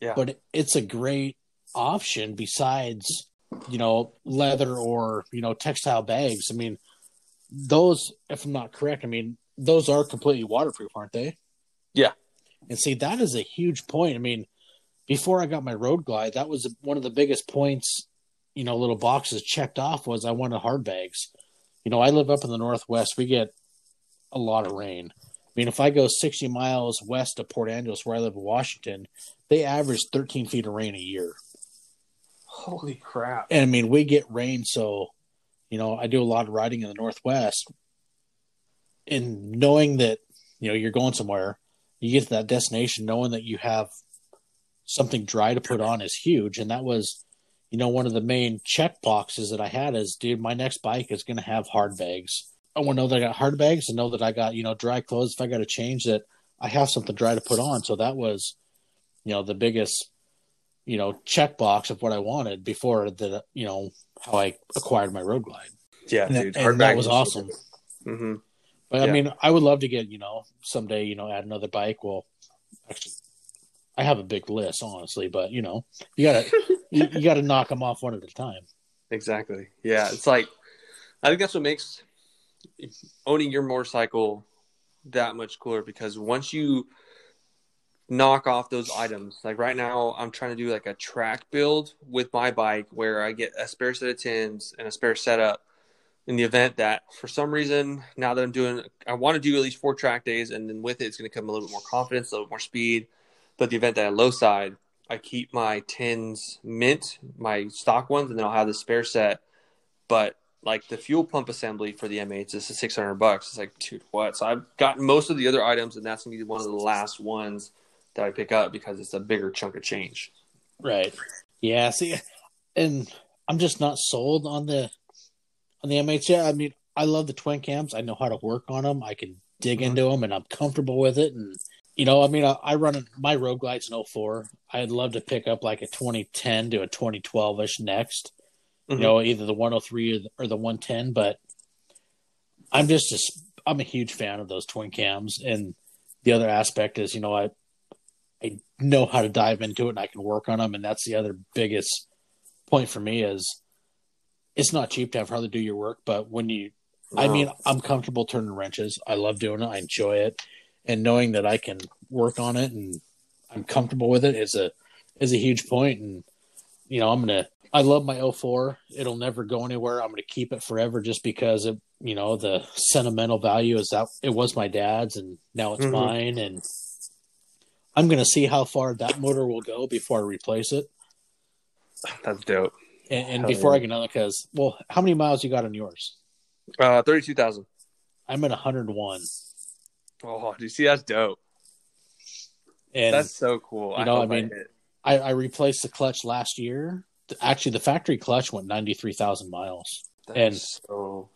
[SPEAKER 1] Yeah.
[SPEAKER 2] But it's a great option besides, you know, leather or, you know, textile bags. I mean, those, if I'm not correct, I mean, those are completely waterproof, aren't they?
[SPEAKER 1] Yeah.
[SPEAKER 2] And see, that is a huge point. I mean, before I got my road glide, that was one of the biggest points you know little boxes checked off was I wanted hard bags. You know, I live up in the northwest. We get a lot of rain. I mean, if I go 60 miles west of Port Angeles, where I live in Washington, they average 13 feet of rain a year.
[SPEAKER 1] Holy crap!
[SPEAKER 2] And I mean, we get rain, so you know, I do a lot of riding in the northwest, and knowing that you know you're going somewhere, you get to that destination, knowing that you have something dry to put on is huge, and that was you know, one of the main check boxes that I had is, dude, my next bike is going to have hard bags. I want to know that I got hard bags and know that I got you know dry clothes. If I got to change that, I have something dry to put on. So that was, you know, the biggest, you know, check box of what I wanted before the you know how I acquired my road glide.
[SPEAKER 1] Yeah,
[SPEAKER 2] And,
[SPEAKER 1] dude.
[SPEAKER 2] that, and that was awesome.
[SPEAKER 1] hmm
[SPEAKER 2] But I mean, I would love to get you know someday you know add another bike. Well, actually, I have a big list honestly, but you know you gotta you, you gotta knock them off one at a time.
[SPEAKER 1] Exactly. Yeah, it's like I think that's what makes owning your motorcycle that much cooler because once you knock off those items, like right now, I'm trying to do like a track build with my bike where I get a spare set of tins and a spare setup in the event that for some reason now that I'm doing, I want to do at least four track days, and then with it, it's going to come a little bit more confidence, a little bit more speed. But the event that I low side, I keep my tins mint, my stock ones, and then I'll have the spare set. But like the fuel pump assembly for the M8s is six hundred bucks. It's like, dude, what? So I've gotten most of the other items, and that's gonna be one of the last ones that I pick up because it's a bigger chunk of change.
[SPEAKER 2] Right. Yeah. See, and I'm just not sold on the on the M8 yet. I mean, I love the twin cams. I know how to work on them. I can dig
[SPEAKER 1] Mhm.
[SPEAKER 2] into them, and I'm comfortable with it. And you know, I mean, I, I run my Road Glides in 04. I'd love to pick up like a 2010 to a 2012 ish next.
[SPEAKER 1] Mhm.
[SPEAKER 2] You know, either the 103 or the, or the 110. But I'm just a, I'm a huge fan of those twin cams. And the other aspect is, you know, I I know how to dive into it and I can work on them. And that's the other biggest point for me is it's not cheap to have Harley do your work, but when you, I mean, I'm comfortable turning wrenches. I love doing it. I enjoy it, and knowing that I can work on it and I'm comfortable with it is a is a huge point. And you know, I'm gonna. I love my 04. It'll never go anywhere. I'm gonna keep it forever just because it, you know, the sentimental value is that it was my dad's and now it's
[SPEAKER 1] Mhm.
[SPEAKER 2] mine. And I'm gonna see how far that motor will go before I replace it.
[SPEAKER 1] that's dope.
[SPEAKER 2] And, and before
[SPEAKER 1] yeah.
[SPEAKER 2] I get another, because well, how many miles you got on yours?
[SPEAKER 1] Uh, thirty-two thousand.
[SPEAKER 2] I'm at 101,
[SPEAKER 1] Oh, do you see? That's dope.
[SPEAKER 2] and
[SPEAKER 1] that's so cool.
[SPEAKER 2] you know,
[SPEAKER 1] hope
[SPEAKER 2] I mean,
[SPEAKER 1] hit.
[SPEAKER 2] I, I replaced the clutch last year. Actually, the factory clutch went 93,000 miles.
[SPEAKER 1] That's
[SPEAKER 2] and-
[SPEAKER 1] so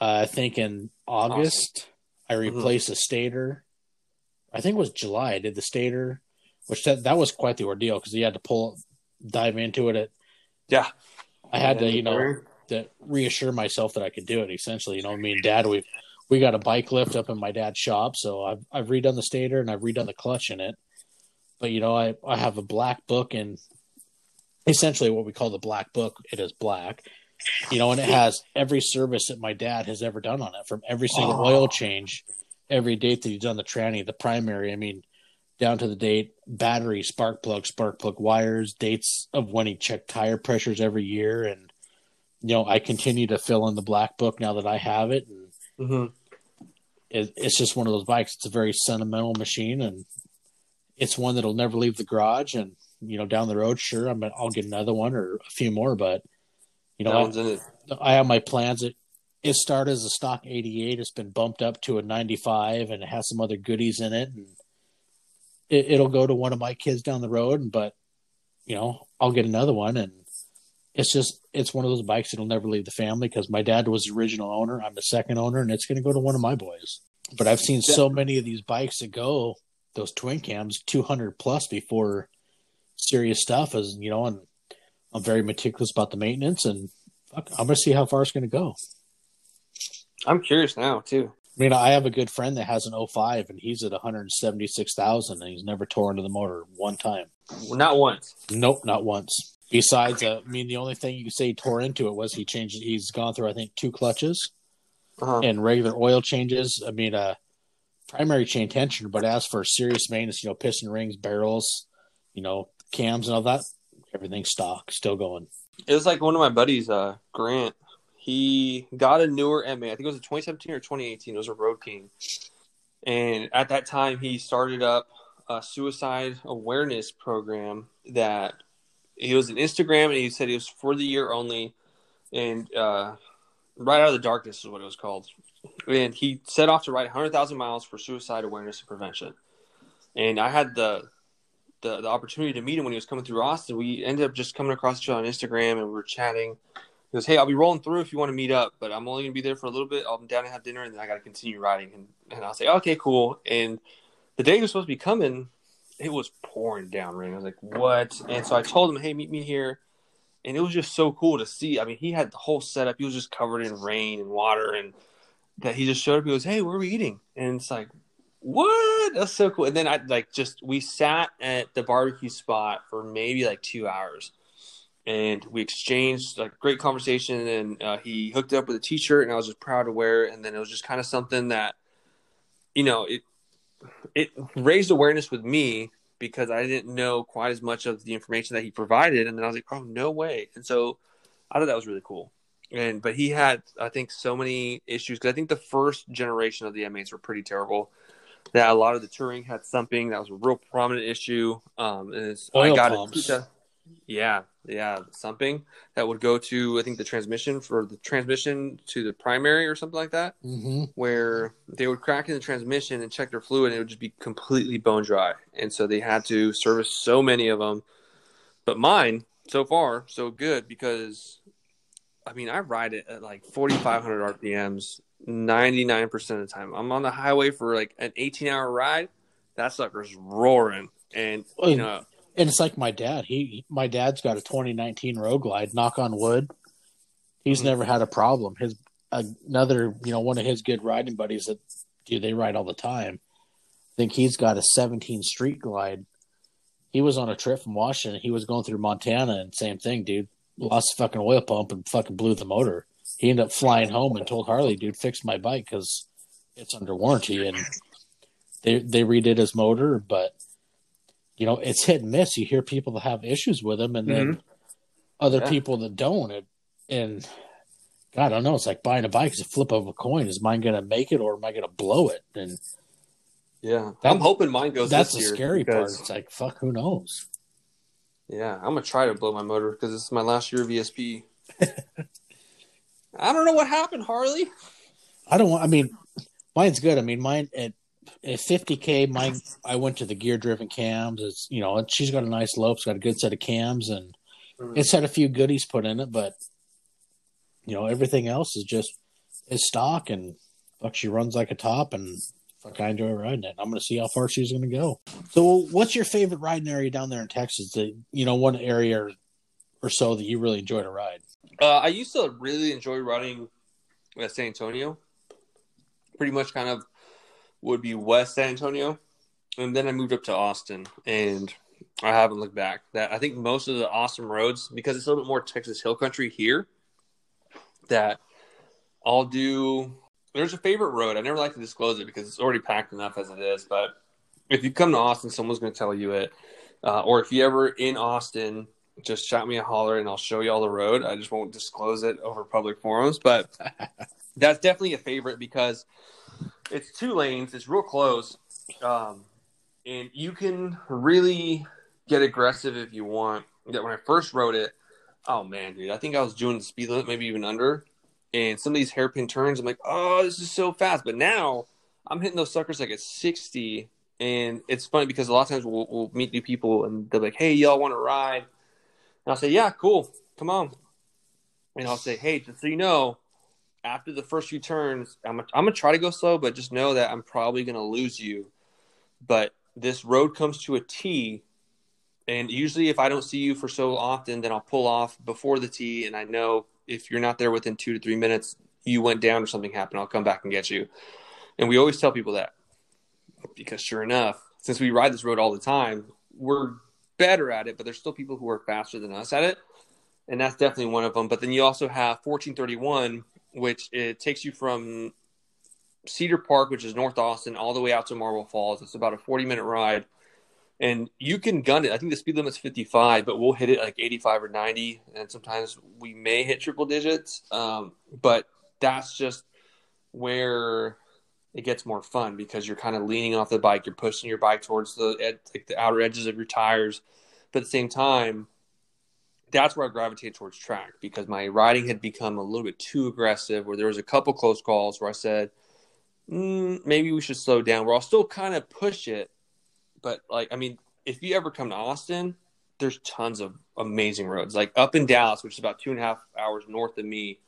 [SPEAKER 2] Uh, I think in August I
[SPEAKER 1] Mm-hmm.
[SPEAKER 2] replaced the stator. I think it was July. I did the stator, which that that was quite the ordeal because you had to pull, dive into it. At,
[SPEAKER 1] yeah.
[SPEAKER 2] I had to, you know, to reassure myself that I could do it. Essentially, you know, me and Dad, we we got a bike lift up in my dad's shop, so I've I've redone the stator and I've redone the clutch in it. But you know, I I have a black book and essentially what we call the black book. It is black, you know, and it has every service that my dad has ever done on it, from every single
[SPEAKER 1] Oh.
[SPEAKER 2] oil change, every date that he's done the tranny, the primary. I mean, down to the date, battery, spark plug, spark plug wires, dates of when he checked tire pressures every year, and you know, I continue to fill in the black book now that I have it, and
[SPEAKER 1] hmm
[SPEAKER 2] it, it's just one of those bikes. It's a very sentimental machine, and it's one that'll never leave the garage. And you know, down the road, sure, I'm I'll get another one or a few more, but you know,
[SPEAKER 1] one's in it.
[SPEAKER 2] I, I have my plans. It it started as a stock 88. It's been bumped up to a 95, and it has some other goodies in it, and it, it'll go to one of my kids down the road. But you know, I'll get another one, and it's just it's one of those bikes that'll never leave the family because my dad was the original owner. I'm the second owner, and it's going to go to one of my boys. But I've seen so many of these bikes that go those twin cams 200 plus before serious stuff is you know, and I'm very meticulous about the maintenance, and fuck, I'm going to see how far it's going to go.
[SPEAKER 1] I'm curious now too.
[SPEAKER 2] I mean, I have a good friend that has an 05 and he's at 176,000 and he's never tore into the motor one time.
[SPEAKER 1] Not once.
[SPEAKER 2] Nope, not once. Besides, uh, I mean, the only thing you could say he tore into it was he changed. He's gone through, I think, two clutches
[SPEAKER 1] Uh-huh.
[SPEAKER 2] and regular oil changes. I mean, uh, primary chain tension. but as for serious maintenance, you know, piston rings, barrels, you know, cams and all that, everything's stock, still going.
[SPEAKER 1] It was like one of my buddies, uh, Grant. He got a newer M8. I think it was a 2017 or 2018. It was a Road King. And at that time, he started up a suicide awareness program that he was an Instagram and he said he was for the year only. And uh, right out of the darkness is what it was called. And he set off to ride 100,000 miles for suicide awareness and prevention. And I had the the, the opportunity to meet him when he was coming through Austin. We ended up just coming across each other on Instagram and we were chatting. He goes, "Hey, I'll be rolling through if you want to meet up, but I'm only gonna be there for a little bit. I'm down to have dinner, and then I got to continue riding." And, and I'll say, "Okay, cool." And the day he was supposed to be coming, it was pouring down rain. I was like, "What?" And so I told him, "Hey, meet me here." And it was just so cool to see. I mean, he had the whole setup. He was just covered in rain and water, and that he just showed up. He goes, "Hey, where are we eating?" And it's like, "What? That's so cool." And then I like just we sat at the barbecue spot for maybe like two hours and we exchanged like great conversation and uh, he hooked up with a t-shirt and i was just proud to wear it and then it was just kind of something that you know it it raised awareness with me because i didn't know quite as much of the information that he provided. And then i was like oh no way. And so i thought that was really cool. And but he had i think so many issues. Because i think the first generation of the m8s were pretty terrible. That a lot of the touring had something that was a real prominent issue. Um and it's,
[SPEAKER 2] Oil
[SPEAKER 1] i got it yeah, yeah, something that would go to I think the transmission for the transmission to the primary or something like that,
[SPEAKER 2] Mm-hmm.
[SPEAKER 1] where they would crack in the transmission and check their fluid, and it would just be completely bone dry, and so they had to service so many of them. But mine, so far, so good because, I mean, I ride it at like 4,500 RPMs 99% of the time. I'm on the highway for like an 18 hour ride. That sucker's roaring. And, you know,
[SPEAKER 2] And it's like my dad. He my dad's got a 2019 Road Glide. Knock on wood, he's
[SPEAKER 1] Mhm.
[SPEAKER 2] never had a problem. His another, you know, one of his good riding buddies that dude they ride all the time. I think he's got a 17 Street Glide. He was on a trip from Washington. He was going through Montana, and same thing, dude. Lost the fucking oil pump and fucking blew the motor. He ended up flying home and told Harley, "Dude, fix my bike because it's under warranty." And they they redid his motor, but you know it's hit and miss. You hear people that have issues with them, and then mm-hmm. other
[SPEAKER 1] Yeah.
[SPEAKER 2] people that don't. And, and God, I don't know. It's like buying a bike. is a flip of a coin. Is mine going to make it, or am I going to blow it? And
[SPEAKER 1] yeah,
[SPEAKER 2] That-
[SPEAKER 1] I'm hoping mine goes
[SPEAKER 2] that's
[SPEAKER 1] this
[SPEAKER 2] the
[SPEAKER 1] year
[SPEAKER 2] scary part. It's like fuck, who knows?
[SPEAKER 1] Yeah, I'm gonna try to blow my motor because this is my last year of ESP. I don't know what happened, Harley.
[SPEAKER 2] I don't want. I mean, mine's good. I mean, mine at at 50k, mine I went to the gear driven cams. It's you know, she's got a nice lope. It's got a good set of cams, and it's had a few goodies put in it, but you know, everything else is just is stock, and fuck, she runs like a top, and fuck, I enjoy riding it. I'm going to see how far she's going to go. So, what's your favorite riding area down there in Texas? That you know, one area or so that you really enjoy to ride.
[SPEAKER 1] Uh, I used to really enjoy riding at San Antonio. Pretty much, kind of would be West San Antonio, and then I moved up to Austin, and I haven't looked back. That I think most of the awesome roads, because it's a little bit more Texas Hill Country here, that I'll do. There's a favorite road. I never like to disclose it because it's already packed enough as it is. But if you come to Austin, someone's going to tell you it. Uh, or if you ever in Austin, just shout me a holler and I'll show you all the road. I just won't disclose it over public forums, but that's definitely a favorite because it's two lanes. It's real close, um, and you can really get aggressive if you want. That when I first rode it, oh man, dude, I think I was doing the speed limit, maybe even under. And some of these hairpin turns, I'm like, oh, this is so fast. But now I'm hitting those suckers like at 60. And it's funny because a lot of times we'll, we'll meet new people and they're like, hey, y'all want to ride? And I'll say, yeah, cool, come on. And I'll say, hey, just so you know, after the first few turns, I'm gonna, I'm gonna try to go slow, but just know that I'm probably gonna lose you. But this road comes to a T, and usually if I don't see you for so often, then I'll pull off before the T, and I know if you're not there within two to three minutes, you went down or something happened. I'll come back and get you. And we always tell people that because sure enough, since we ride this road all the time, we're better at it, but there's still people who are faster than us at it. And that's definitely one of them. But then you also have 1431, which it takes you from Cedar Park, which is North Austin, all the way out to Marble Falls. It's about a 40 minute ride. And you can gun it. I think the speed limit's 55, but we'll hit it like 85 or 90. And sometimes we may hit triple digits. Um, but that's just where it gets more fun because you're kind of leaning off the bike. You're pushing your bike towards the ed- like the outer edges of your tires, but at the same time, that's where I gravitate towards track because my riding had become a little bit too aggressive. Where there was a couple close calls where I said, mm, maybe we should slow down. Where I'll still kind of push it, but like I mean, if you ever come to Austin, there's tons of amazing roads. Like up in Dallas, which is about two and a half hours north of me,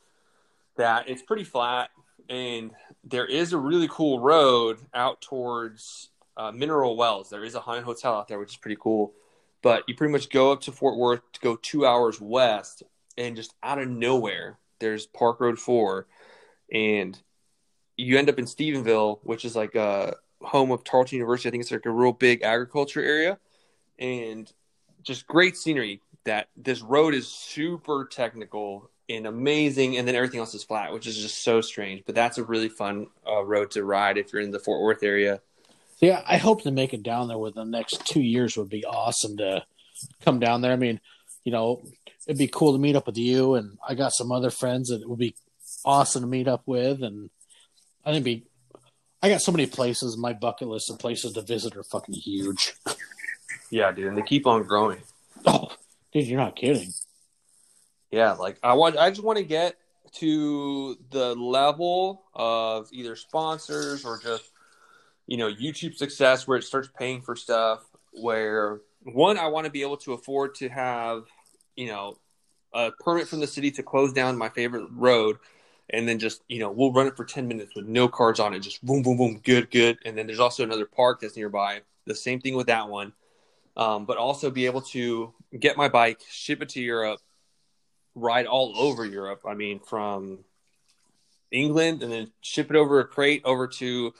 [SPEAKER 1] that it's pretty flat, and there is a really cool road out towards uh, Mineral Wells. There is a haunted hotel out there, which is pretty cool. But you pretty much go up to Fort Worth to go two hours west, and just out of nowhere, there's Park Road Four, and you end up in Stephenville, which is like a home of Tarleton University. I think it's like a real big agriculture area, and just great scenery. That this road is super technical and amazing, and then everything else is flat, which is just so strange. But that's a really fun uh, road to ride if you're in the Fort Worth area.
[SPEAKER 2] Yeah, I hope to make it down there within the next two years. Would be awesome to come down there. I mean, you know, it'd be cool to meet up with you, and I got some other friends that it would be awesome to meet up with, and I think be. I got so many places. In my bucket list of places to visit are fucking huge.
[SPEAKER 1] Yeah, dude, and they keep on growing.
[SPEAKER 2] Oh, dude, you're not kidding.
[SPEAKER 1] Yeah, like I want, I just want to get to the level of either sponsors or just you know YouTube success where it starts paying for stuff. Where one, I want to be able to afford to have you know a permit from the city to close down my favorite road, and then just you know we'll run it for ten minutes with no cars on it, just boom, boom, boom, good, good. And then there's also another park that's nearby. The same thing with that one, um, but also be able to get my bike, ship it to Europe, ride all over Europe. I mean, from England and then ship it over a crate over to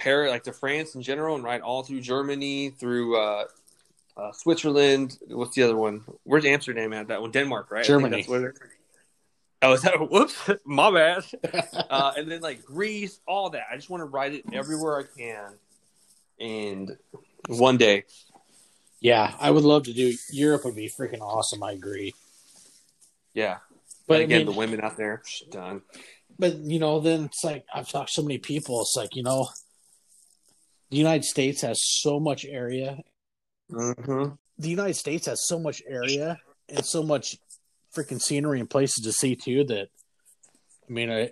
[SPEAKER 1] Paris, like to France in general, and ride all through Germany, through uh, uh, Switzerland. What's the other one? Where's Amsterdam at? That one, Denmark, right?
[SPEAKER 2] Germany.
[SPEAKER 1] that's where they're- Oh, is that? Whoops, my bad. uh, and then like Greece, all that. I just want to ride it everywhere I can, and one day,
[SPEAKER 2] Yeah, I would love to do. Europe would be freaking awesome. I agree.
[SPEAKER 1] yeah.
[SPEAKER 2] But I
[SPEAKER 1] again,
[SPEAKER 2] mean-
[SPEAKER 1] the women out there, done.
[SPEAKER 2] But you know, then it's like I've talked to so many people. It's like you know, the United States has so much area.
[SPEAKER 1] Mm-hmm.
[SPEAKER 2] The United States has so much area and so much freaking scenery and places to see too. That I mean, a,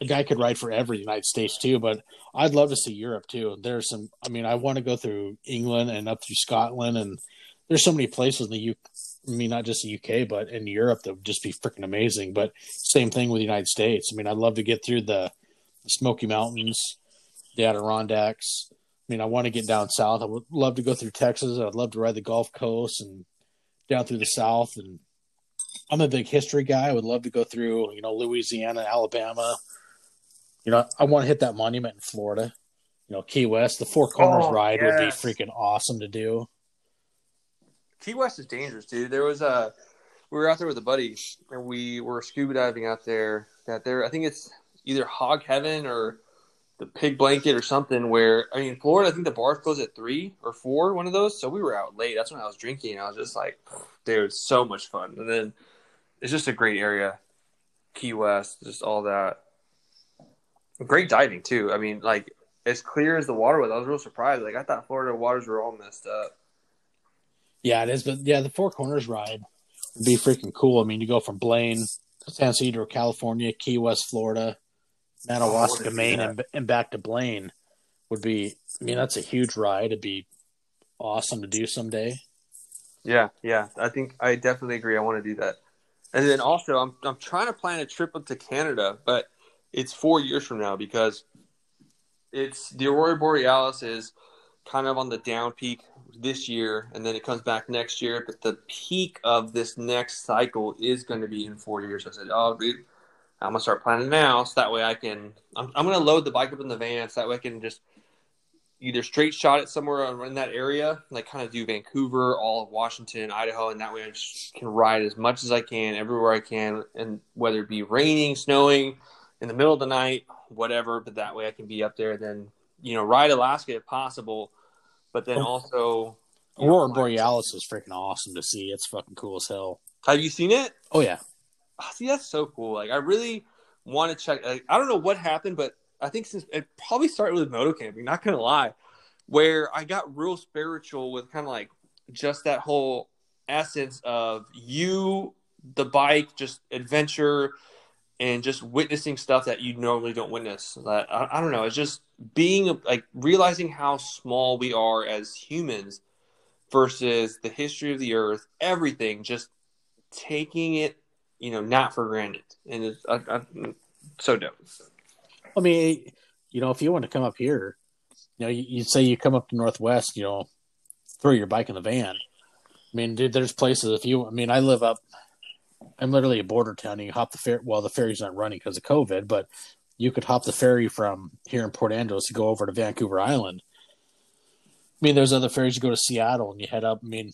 [SPEAKER 2] a guy could ride forever in the United States too. But I'd love to see Europe too. There's some. I mean, I want to go through England and up through Scotland, and there's so many places in the U. I mean, not just the UK, but in Europe that would just be freaking amazing. But same thing with the United States. I mean, I'd love to get through the Smoky Mountains, the Adirondacks. I mean, I want to get down south. I would love to go through Texas. I'd love to ride the Gulf Coast and down through the South. And I'm a big history guy. I would love to go through, you know, Louisiana, Alabama. You know, I want to hit that monument in Florida. You know, Key West. The Four Corners
[SPEAKER 1] Oh,
[SPEAKER 2] ride would be freaking awesome to do.
[SPEAKER 1] Key West is dangerous, dude. There was a we were out there with a buddy and we were scuba diving out there. That there, I think it's either Hog Heaven or the Pig Blanket or something. Where I mean, Florida, I think the bars close at three or four, one of those. So we were out late. That's when I was drinking. I was just like, dude, so much fun. And then it's just a great area, Key West, just all that. Great diving too. I mean, like as clear as the water was. I was real surprised. Like I thought Florida waters were all messed up.
[SPEAKER 2] Yeah, it is. But yeah, the Four Corners ride would be freaking cool. I mean, you go from Blaine, San Ysidro, California, Key West, Florida, Madawaska,
[SPEAKER 1] do
[SPEAKER 2] Maine, and, and back to Blaine would be. I mean, that's a huge ride. It'd be awesome to do someday.
[SPEAKER 1] Yeah, yeah. I think I definitely agree. I want to do that. And then also I'm I'm trying to plan a trip up to Canada, but it's four years from now because it's the Aurora Borealis is kind of on the down peak this year and then it comes back next year. But the peak of this next cycle is going to be in four years. I said, Oh I'm gonna start planning now so that way I can I'm I'm gonna load the bike up in the van so that way I can just either straight shot it somewhere in that area, like kind of do Vancouver, all of Washington, Idaho, and that way I just can ride as much as I can everywhere I can, and whether it be raining, snowing, in the middle of the night, whatever. But that way I can be up there, and then you know ride Alaska if possible, but then
[SPEAKER 2] Oh.
[SPEAKER 1] also
[SPEAKER 2] Aurora Borealis is freaking awesome to see. It's fucking cool as hell.
[SPEAKER 1] Have you seen it?
[SPEAKER 2] Oh yeah,
[SPEAKER 1] Ah, See, that's so cool. Like, I really want to check. Like, I don't know what happened, but I think since it probably started with moto camping. Not gonna lie, where I got real spiritual with kind of like just that whole essence of you, the bike, just adventure, and just witnessing stuff that you normally don't witness. That I, I don't know. It's just being like realizing how small we are as humans versus the history of the earth, everything, just taking it, you know, not for granted. And it's I, I, so dope.
[SPEAKER 2] I mean, you know, if you want to come up here, you know, you, you say you come up to Northwest, you know, throw your bike in the van. I mean, dude, there's places if you, I mean, I live up, I'm literally a border town. You hop the ferry. Well, the ferry's not running because of COVID, but you could hop the ferry from here in Port Angeles to go over to Vancouver Island. I mean, there's other ferries you go to Seattle and you head up. I mean,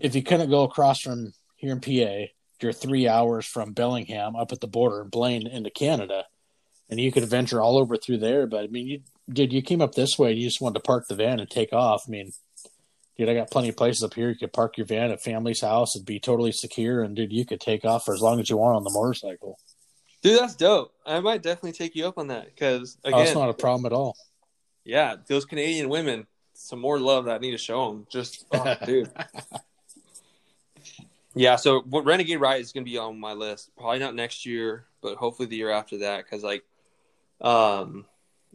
[SPEAKER 2] if you couldn't go across from here in PA, you're three hours from Bellingham up at the border and Blaine into Canada, and you could venture all over through there. But I mean, you did you came up this way, you just wanted to park the van and take off. I mean, dude, I got plenty of places up here. You could park your van at family's house and be totally secure, and dude, you could take off for as long as you want on the motorcycle.
[SPEAKER 1] Dude, that's dope. I might definitely take you up on that because again,
[SPEAKER 2] oh, it's not a problem at all.
[SPEAKER 1] Yeah, those Canadian women, some more love that I need to show them. Just, oh, dude. Yeah, so Renegade Ride is going to be on my list. Probably not next year, but hopefully the year after that. Because like, um,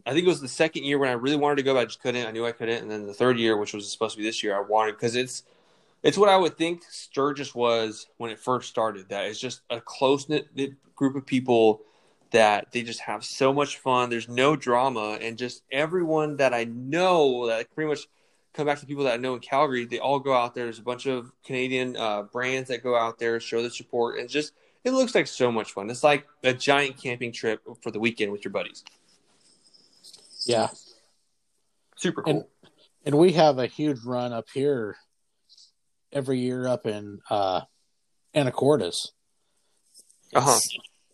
[SPEAKER 1] I think it was the second year when I really wanted to go, but I just couldn't. I knew I couldn't, and then the third year, which was supposed to be this year, I wanted because it's it's what I would think Sturgis was when it first started. That it's just a close knit group of people that they just have so much fun. There's no drama, and just everyone that I know that pretty much come back to people that I know in Calgary. They all go out there. There's a bunch of Canadian uh, brands that go out there, show the support, and just it looks like so much fun. It's like a giant camping trip for the weekend with your buddies.
[SPEAKER 2] Yeah.
[SPEAKER 1] Super cool.
[SPEAKER 2] And, and we have a huge run up here every year up in uh, Anacortes.
[SPEAKER 1] Uh-huh.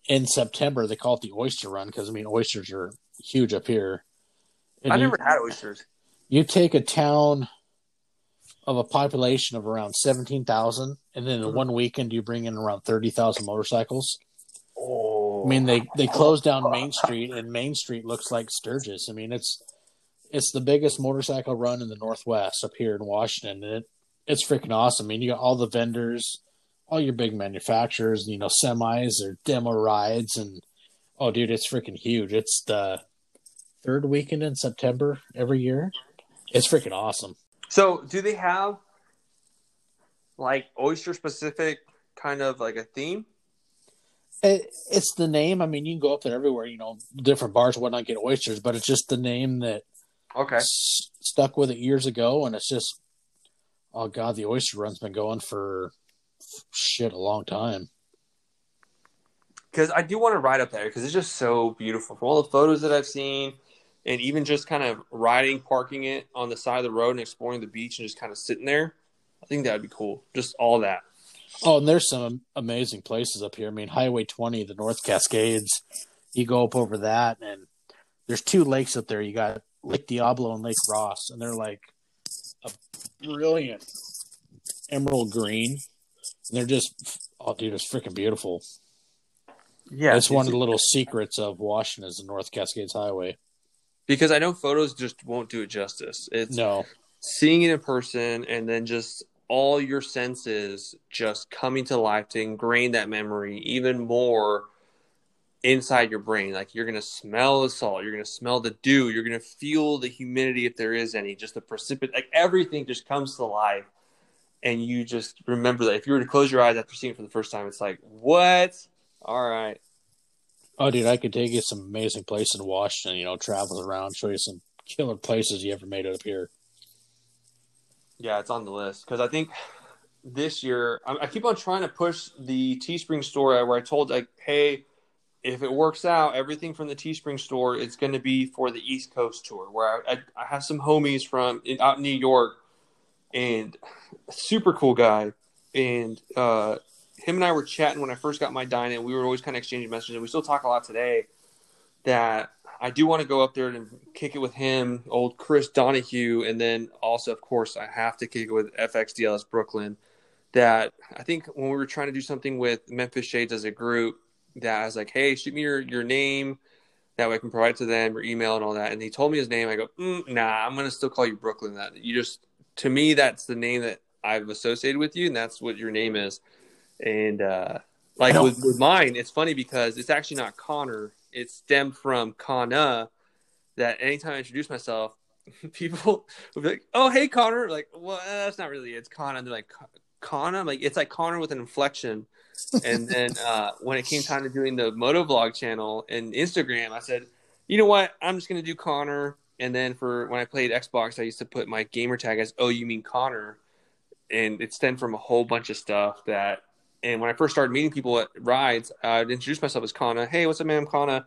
[SPEAKER 2] In September, they call it the oyster run because I mean oysters are huge up here.
[SPEAKER 1] And I never had oysters.
[SPEAKER 2] You take a town of a population of around seventeen thousand, and then in mm-hmm. one weekend you bring in around thirty thousand motorcycles.
[SPEAKER 1] Oh,
[SPEAKER 2] I mean they they close down Main Street, and Main Street looks like Sturgis. I mean it's it's the biggest motorcycle run in the Northwest up here in Washington, and it, it's freaking awesome. I mean you got all the vendors all your big manufacturers, you know, semis or demo rides, and oh, dude, it's freaking huge. It's the third weekend in September every year. It's freaking awesome.
[SPEAKER 1] So, do they have like oyster specific kind of like a theme?
[SPEAKER 2] It, it's the name. I mean, you can go up there everywhere, you know, different bars, whatnot, get oysters, but it's just the name that
[SPEAKER 1] okay
[SPEAKER 2] s- stuck with it years ago, and it's just oh god, the oyster run's been going for shit a long time.
[SPEAKER 1] Because I do want to ride up there because it's just so beautiful. From all the photos that I've seen, and even just kind of riding, parking it on the side of the road and exploring the beach and just kind of sitting there, I think that would be cool. Just all that.
[SPEAKER 2] Oh, and there's some amazing places up here. I mean, Highway 20, the North Cascades. You go up over that, and there's two lakes up there. You got Lake Diablo and Lake Ross, and they're like a brilliant emerald green and they're just, oh, dude, it's freaking beautiful.
[SPEAKER 1] Yeah,
[SPEAKER 2] it's one of the little secrets of Washington is the North Cascades Highway.
[SPEAKER 1] Because I know photos just won't do it justice. It's
[SPEAKER 2] no
[SPEAKER 1] seeing it in person, and then just all your senses just coming to life to ingrain that memory even more inside your brain. Like you're gonna smell the salt, you're gonna smell the dew, you're gonna feel the humidity if there is any, just the precipitate. Like everything just comes to life and you just remember that if you were to close your eyes after seeing it for the first time, it's like, what? All right.
[SPEAKER 2] Oh, dude, I could take you some amazing places in Washington. You know, travel around, show you some killer places you ever made it up here.
[SPEAKER 1] Yeah, it's on the list because I think this year I, I, keep on trying to push the Teespring store where I told like, hey, if it works out, everything from the Teespring store is going to be for the East Coast tour. Where I, I, I have some homies from in, out in New York and super cool guy. And uh, him and I were chatting when I first got my Dyna and we were always kind of exchanging messages. And we still talk a lot today. That I do want to go up there and kick it with him, old Chris Donahue, and then also, of course, I have to kick it with FXDLS Brooklyn. That I think when we were trying to do something with Memphis Shades as a group, that I was like, "Hey, shoot me your your name." That way I can provide to them, your email and all that. And he told me his name. I go, mm, nah, I'm gonna still call you Brooklyn. That you just to me, that's the name that I've associated with you, and that's what your name is. And uh, like with, with mine, it's funny because it's actually not Connor. It stemmed from Kana. That anytime I introduce myself, people will be like, "Oh, hey Connor," like, well, that's not really it. It's Connor. And they're like, Connor, like it's like Connor with an inflection. and then uh, when it came time to doing the moto vlog channel and Instagram, I said, you know what? I'm just gonna do Connor. And then for when I played Xbox, I used to put my gamer tag as "Oh, you mean Connor," and it stemmed from a whole bunch of stuff that. And when I first started meeting people at rides, I'd introduce myself as Connor. Hey, what's up, man? I'm Connor. And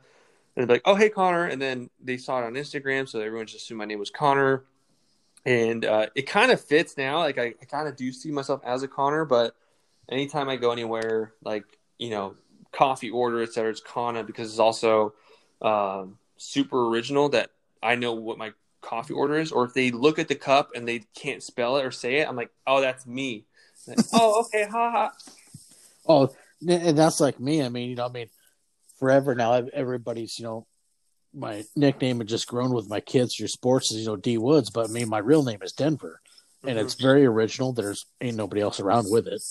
[SPEAKER 1] they'd be like, "Oh, hey, Connor." And then they saw it on Instagram, so everyone just assumed my name was Connor. And uh, it kind of fits now. Like I, I kind of do see myself as a Connor, but anytime I go anywhere, like you know, coffee order, etc., it's Connor because it's also um, super original that I know what my coffee order is, or if they look at the cup and they can't spell it or say it, I'm like, oh, that's me. Like, oh, okay, ha ha.
[SPEAKER 2] Oh, and that's like me. I mean, you know, I mean, forever now, everybody's, you know, my nickname had just grown with my kids through sports is, you know, D Woods, but I mean, my real name is Denver, and mm-hmm. it's very original. There's ain't nobody else around with it.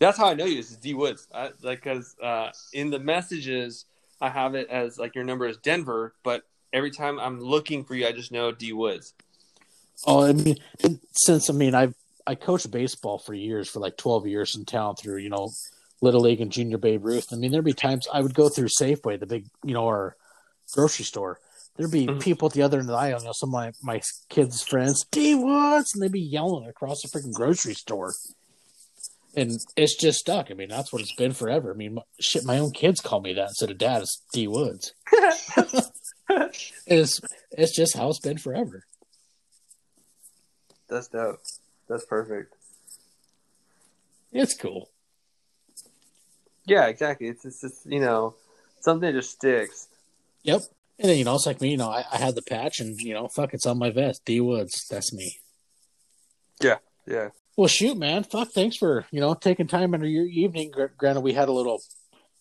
[SPEAKER 1] That's how I know you. This is D Woods, I, like because uh, in the messages I have it as like your number is Denver, but every time I'm looking for you, I just know D Woods.
[SPEAKER 2] Oh, I mean, since I mean, I've I coached baseball for years, for like twelve years in town through you know little league and junior Babe Ruth. I mean, there'd be times I would go through Safeway, the big you know our grocery store. There'd be mm-hmm. people at the other end of the aisle, you know, some of my, my kids' friends, D Woods, and they'd be yelling across the freaking grocery store. And it's just stuck. I mean, that's what it's been forever. I mean, shit, my own kids call me that instead of dad. It's D Woods. it's it's just how it's been forever.
[SPEAKER 1] That's dope. That's perfect.
[SPEAKER 2] It's cool.
[SPEAKER 1] Yeah, exactly. It's it's just, you know something that just sticks.
[SPEAKER 2] Yep. And then you know it's like me. You know, I, I had the patch, and you know, fuck, it's on my vest. D Woods, that's me.
[SPEAKER 1] Yeah, yeah.
[SPEAKER 2] Well, shoot, man. Fuck. Thanks for you know taking time into your evening. Granted, we had a little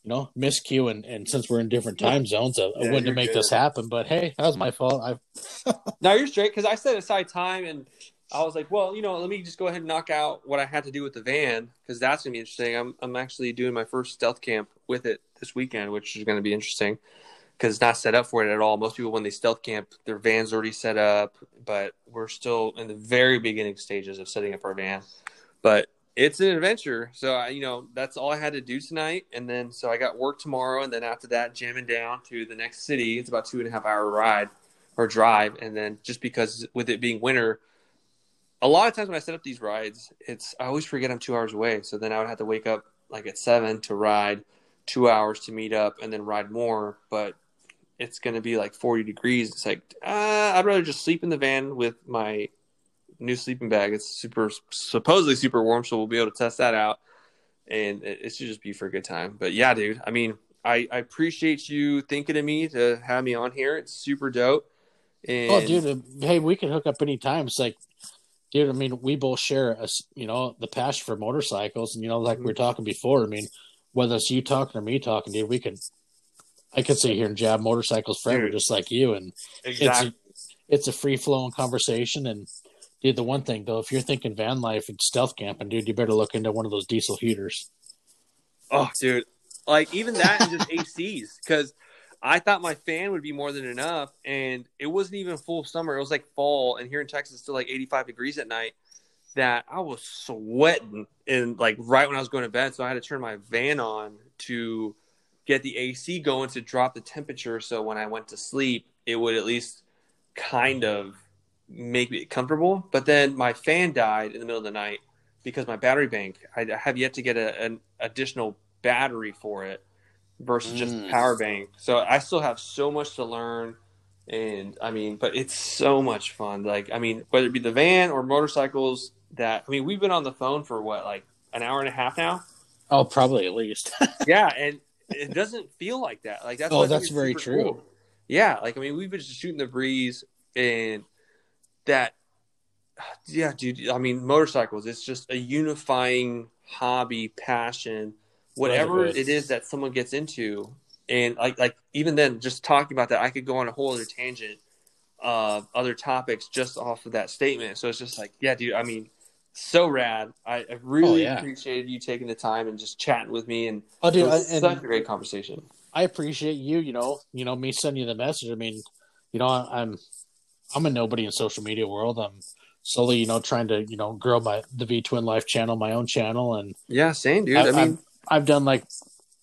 [SPEAKER 2] you know, miscue and, and since we're in different time zones, I, yeah, wouldn't make good. this happen. But hey, that was my fault. I
[SPEAKER 1] no, you're straight because I set aside time and I was like, well, you know, let me just go ahead and knock out what I had to do with the van because that's gonna be interesting. I'm I'm actually doing my first stealth camp with it this weekend, which is gonna be interesting because it's not set up for it at all. Most people when they stealth camp, their van's already set up, but we're still in the very beginning stages of setting up our van. But it's an adventure. So I, you know, that's all I had to do tonight, and then so I got work tomorrow, and then after that, jamming down to the next city. It's about two and a half hour ride or drive, and then just because with it being winter, a lot of times when I set up these rides, it's I always forget I'm two hours away. So then I would have to wake up like at seven to ride, two hours to meet up, and then ride more. But it's going to be like 40 degrees. It's like uh, I'd rather just sleep in the van with my new sleeping bag. It's super supposedly super warm, so we'll be able to test that out. And it, it should just be for a good time. But yeah, dude. I mean, I, I appreciate you thinking of me to have me on here. It's super dope.
[SPEAKER 2] And... Oh, dude. Uh, hey, we can hook up anytime. It's like, dude. I mean, we both share a, you know the passion for motorcycles, and you know, like mm-hmm. we were talking before. I mean, whether it's you talking or me talking, dude, we could. I could sit here and jab motorcycles forever, dude. just like you, and exactly. it's a, it's a free flowing conversation, and Dude, the one thing though, if you're thinking van life and stealth camping, dude, you better look into one of those diesel heaters.
[SPEAKER 1] Oh, dude, like even that and just ACs, because I thought my fan would be more than enough, and it wasn't even full summer. It was like fall, and here in Texas, it's still like 85 degrees at night. That I was sweating, and like right when I was going to bed, so I had to turn my van on to get the AC going to drop the temperature. So when I went to sleep, it would at least kind of make me comfortable. But then my fan died in the middle of the night because my battery bank. I have yet to get a, an additional battery for it versus mm. just power bank. So I still have so much to learn. And I mean, but it's so much fun. Like, I mean, whether it be the van or motorcycles that, I mean, we've been on the phone for what, like an hour and a half now?
[SPEAKER 2] Oh, probably at least.
[SPEAKER 1] yeah. And it doesn't feel like that. Like, that's,
[SPEAKER 2] oh, that's very true. Cool.
[SPEAKER 1] Yeah. Like, I mean, we've been just shooting the breeze and that yeah dude i mean motorcycles it's just a unifying hobby passion whatever it is that someone gets into and like like even then just talking about that i could go on a whole other tangent of other topics just off of that statement so it's just like yeah dude i mean so rad i, I really oh, yeah. appreciated you taking the time and just chatting with me and
[SPEAKER 2] oh dude I,
[SPEAKER 1] such a great conversation
[SPEAKER 2] i appreciate you you know you know me sending you the message i mean you know i'm I'm a nobody in social media world. I'm slowly, you know, trying to, you know, grow my the V Twin Life channel, my own channel, and
[SPEAKER 1] Yeah, same, dude.
[SPEAKER 2] I,
[SPEAKER 1] I, mean,
[SPEAKER 2] I've, done like,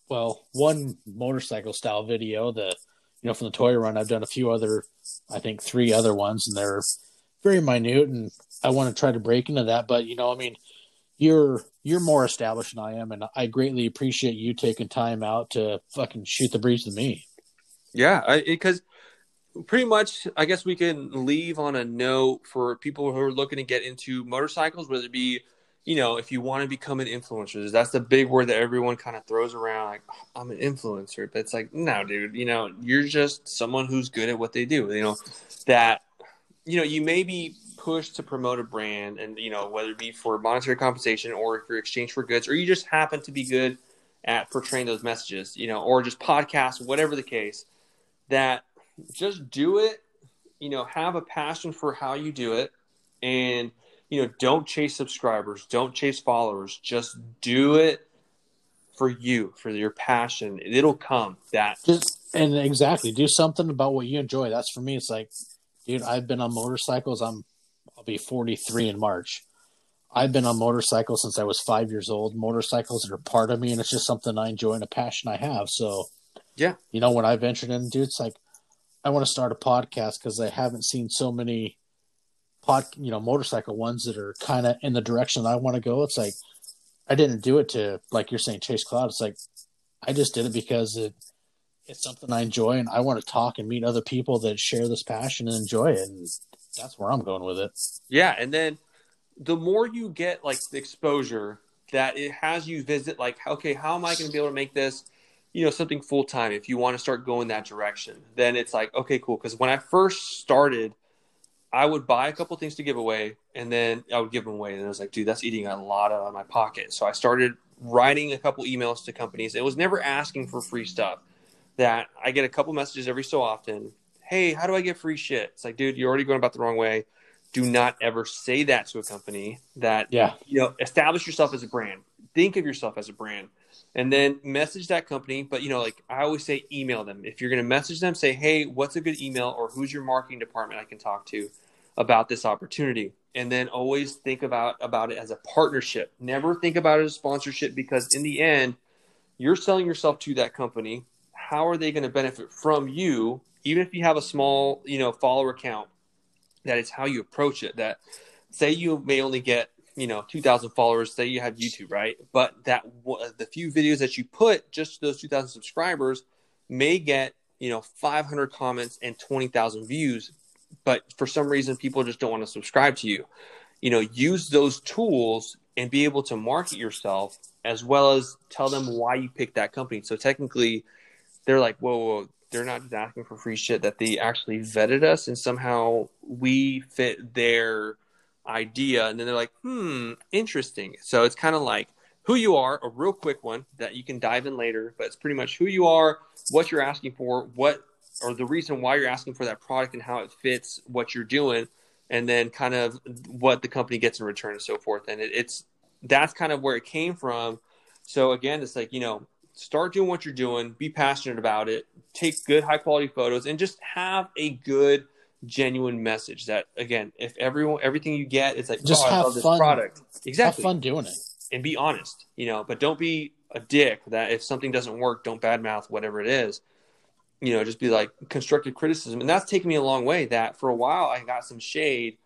[SPEAKER 2] well, one motorcycle style video, the you know from the toy run. I've done a few other, I think three other ones, and they're very minute, and I want to try to break into that. But you know, I mean, you're you're more established than I am, and I greatly appreciate you taking time out to fucking shoot the breeze with me.
[SPEAKER 1] yeah, because pretty much, I guess we can leave on a note for people who are looking to get into motorcycles, whether it be, you know, if you want to become an influencer. That's the big word that everyone kind of throws around, like "Oh, I'm an influencer. But it's like, no, dude, you know, you're just someone who's good at what they do. You know, that you know, you may be pushed to promote a brand, and you know, whether it be for monetary compensation or if you're exchange for goods, or you just happen to be good at portraying those messages, you know, or just podcasts, whatever the case, that just do it, you know, have a passion for how you do it, and you know, don't chase subscribers, don't chase followers, just do it for you, for your passion. It'll come. That
[SPEAKER 2] Just and exactly do something about what you enjoy. That's for me. It's like, dude, I've been on motorcycles. I'm I'll be 43 in March. I've been on motorcycles since I was five years old. Motorcycles are part of me, and it's just something I enjoy and a passion I have. So,
[SPEAKER 1] Yeah.
[SPEAKER 2] you know, when I ventured in, dude, it's like I want to start a podcast because I haven't seen so many pod, you know, motorcycle ones that are kind of in the direction I want to go. It's like I didn't do it to, like you're saying, chase cloud. It's like I just did it because it it's something I enjoy, and I want to talk and meet other people that share this passion and enjoy it. And that's where I'm going with it.
[SPEAKER 1] Yeah, and then the more you get like the exposure that it has you visit like okay, how am I going to be able to make this, you know, something full time if you want to start going that direction. Then it's like, okay, cool because when I first started I would buy a couple things to give away and then I would give them away and I was like, dude, that's eating a lot out of my pocket. So I started writing a couple emails to companies. It was never asking for free stuff. That I get a couple messages every so often. Hey, how do I get free shit? It's like, dude, you're already going about the wrong way do not ever say that to a company that
[SPEAKER 2] Yeah,
[SPEAKER 1] you know establish yourself as a brand think of yourself as a brand and then message that company but you know like i always say email them if you're going to message them say hey what's a good email or who's your marketing department i can talk to about this opportunity. And then always think about about it as a partnership. Never think about it as sponsorship because in the end you're selling yourself to that company. How are they going to benefit from you? Even if you have a small you know follower count that it's how you approach it that say you may only get you know 2000 followers say you have youtube right? But that the few videos that you put just those 2000 subscribers may get you know 500 comments and 20000 views but for some reason people just don't want to subscribe to you. You know use those tools and be able to market yourself as well as tell them why you picked that company. So technically they're like whoa, whoa, they're not just asking for free shit that they actually vetted us and somehow we fit their idea. And then they're like hmm interesting. So it's kind of like who you are a real quick one that you can dive in later but it's pretty much who you are what you're asking for what or the reason why you're asking for that product and how it fits what you're doing and then kind of what the company gets in return and so forth. And it, it's that's kind of where it came from. So again it's like you know start doing what you're doing be passionate about it take good high quality photos and just have a good genuine message that again if everyone everything you get is like
[SPEAKER 2] Just
[SPEAKER 1] oh, I
[SPEAKER 2] have
[SPEAKER 1] love this
[SPEAKER 2] fun.
[SPEAKER 1] product.
[SPEAKER 2] Have fun doing it.
[SPEAKER 1] and be honest you know but don't be a dick that if something doesn't work don't badmouth whatever it is you know just be like constructive criticism. And that's taken me a long way that for a while i got some shade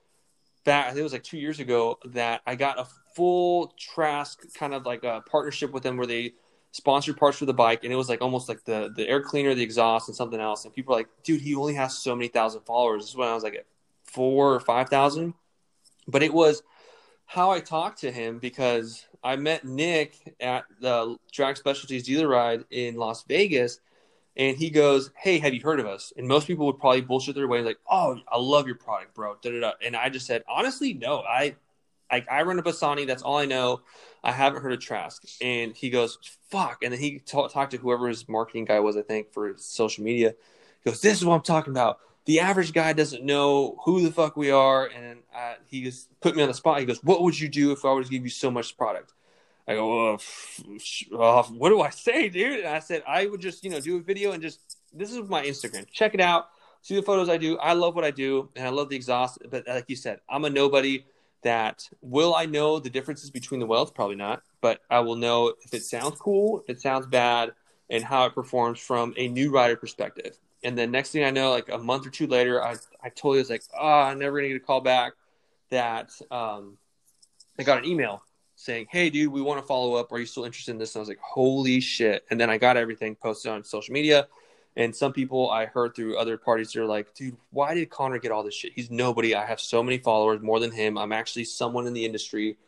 [SPEAKER 1] that i think it was like two years ago that i got a full trask kind of like a partnership with them where they sponsored parts for the bike and it was like almost like the the air cleaner the exhaust and something else. And people are like dude he only has so many thousand followers. This is when i was like at four or five thousand. But it was how i talked to him because i met nick at the drag specialties dealer ride in las vegas and he goes hey have you heard of us and most people would probably bullshit their way like oh i love your product bro da, da, da. and i just said honestly no i I, I run a Bassani. That's all I know. I haven't heard of Trask. And he goes, fuck. And then he ta- talked to whoever his marketing guy was, I think, for social media. He goes, this is what I'm talking about. The average guy doesn't know who the fuck we are. And uh, he just put me on the spot. He goes, what would you do if I were to give you so much product? I go, f- uh, what do I say, dude? And I said, I would just, you know, do a video and just, this is my Instagram. Check it out. see the photos I do. I love what I do, and I love the exhaust. But like you said, I'm a nobody. That will I know the differences between the welds? Probably not, but I will know if it sounds cool, if it sounds bad, and how it performs from a new rider perspective. And then next thing I know, like a month or two later, I I totally was like, oh, I'm never gonna get a call back. That um, I got an email saying, "Hey, dude, we want to follow up. Are you still interested in this?" And I was like, "Holy shit!" And then I got everything posted on social media. And some people I heard through other parties, they're like, dude, why did Connor get all this shit? He's nobody. I have so many followers, more than him. I'm actually someone in the industry.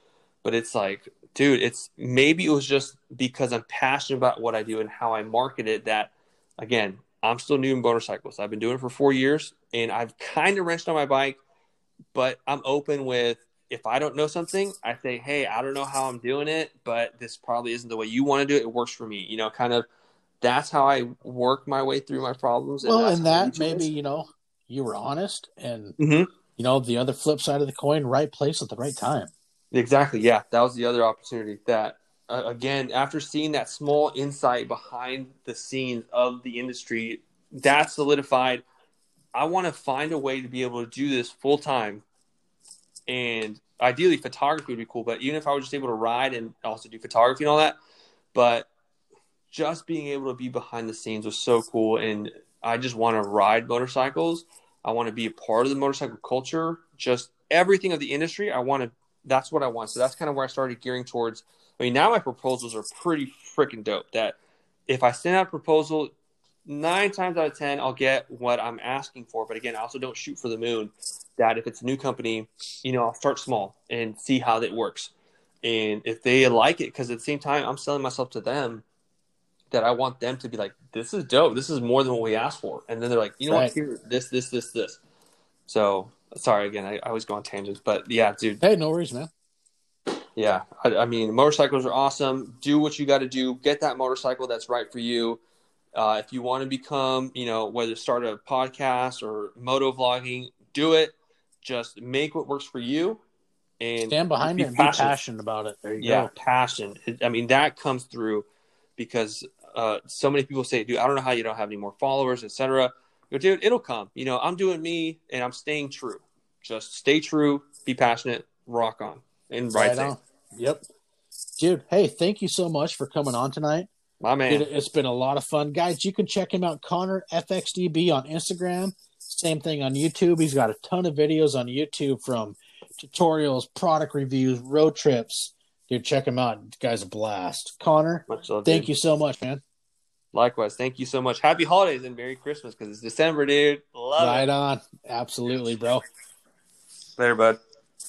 [SPEAKER 1] But it's like, dude, it's maybe it was just because I'm passionate about what I do and how I market it that, again, I'm still new in motorcycles. I've been doing it for four years and I've kind of wrenched on my bike, but I'm open with if I don't know something, I say, hey, I don't know how I'm doing it, but this probably isn't the way you want to do it. It works for me. You know, kind of that's how I work my way through my problems.
[SPEAKER 2] Well, and,
[SPEAKER 1] and
[SPEAKER 2] that maybe you know you were honest, and
[SPEAKER 1] mm-hmm.
[SPEAKER 2] you know the other flip side of the coin, right place at the right time.
[SPEAKER 1] Exactly. Yeah, that was the other opportunity. That uh, again, after seeing that small insight behind the scenes of the industry, that solidified. I want to find a way to be able to do this full time, and ideally, photography would be cool. But even if I was just able to ride and also do photography and all that, but just being able to be behind the scenes was so cool. And I just want to ride motorcycles. I want to be a part of the motorcycle culture, just everything of the industry. I want to, that's what I want. So that's kind of where I started gearing towards. I mean, now my proposals are pretty freaking dope. That if I send out a proposal, nine times out of 10, I'll get what I'm asking for. But again, I also don't shoot for the moon. That if it's a new company, you know, I'll start small and see how that works. And if they like it, because at the same time, I'm selling myself to them that I want them to be like, this is dope. This is more than what we asked for. And then they're like, you know right. what? Here, this, this, this, this. So sorry again. I, I always go on tangents, but yeah, dude.
[SPEAKER 2] Hey, no worries, man.
[SPEAKER 1] Yeah, I, I mean, motorcycles are awesome. Do what you got to do. Get that motorcycle that's right for you. Uh, if you want to become, you know, whether start a podcast or moto vlogging, do it. Just make what works for you, and
[SPEAKER 2] stand behind it and passionate. be passionate about it. There you
[SPEAKER 1] yeah,
[SPEAKER 2] go.
[SPEAKER 1] passion. I mean, that comes through because uh, so many people say, dude, I don't know how you don't have any more followers, etc. Go, dude, it'll come. You know, I'm doing me and I'm staying true. Just stay true, be passionate, rock on, and right, on.
[SPEAKER 2] Yep, dude. Hey, thank you so much for coming on tonight.
[SPEAKER 1] My man,
[SPEAKER 2] dude, it's been a lot of fun, guys. You can check him out, Connor FXDB on Instagram. Same thing on YouTube. He's got a ton of videos on YouTube from tutorials, product reviews, road trips Dude, check him out. The guy's a blast. Connor, love, thank dude. you so much, man.
[SPEAKER 1] Likewise. Thank you so much. Happy holidays and Merry Christmas because it's December, dude. Love
[SPEAKER 2] right
[SPEAKER 1] it.
[SPEAKER 2] on. Absolutely, bro.
[SPEAKER 1] Later, bud.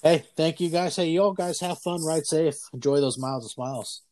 [SPEAKER 2] Hey, thank you guys. Hey, you all guys have fun, ride safe. Enjoy those miles and smiles.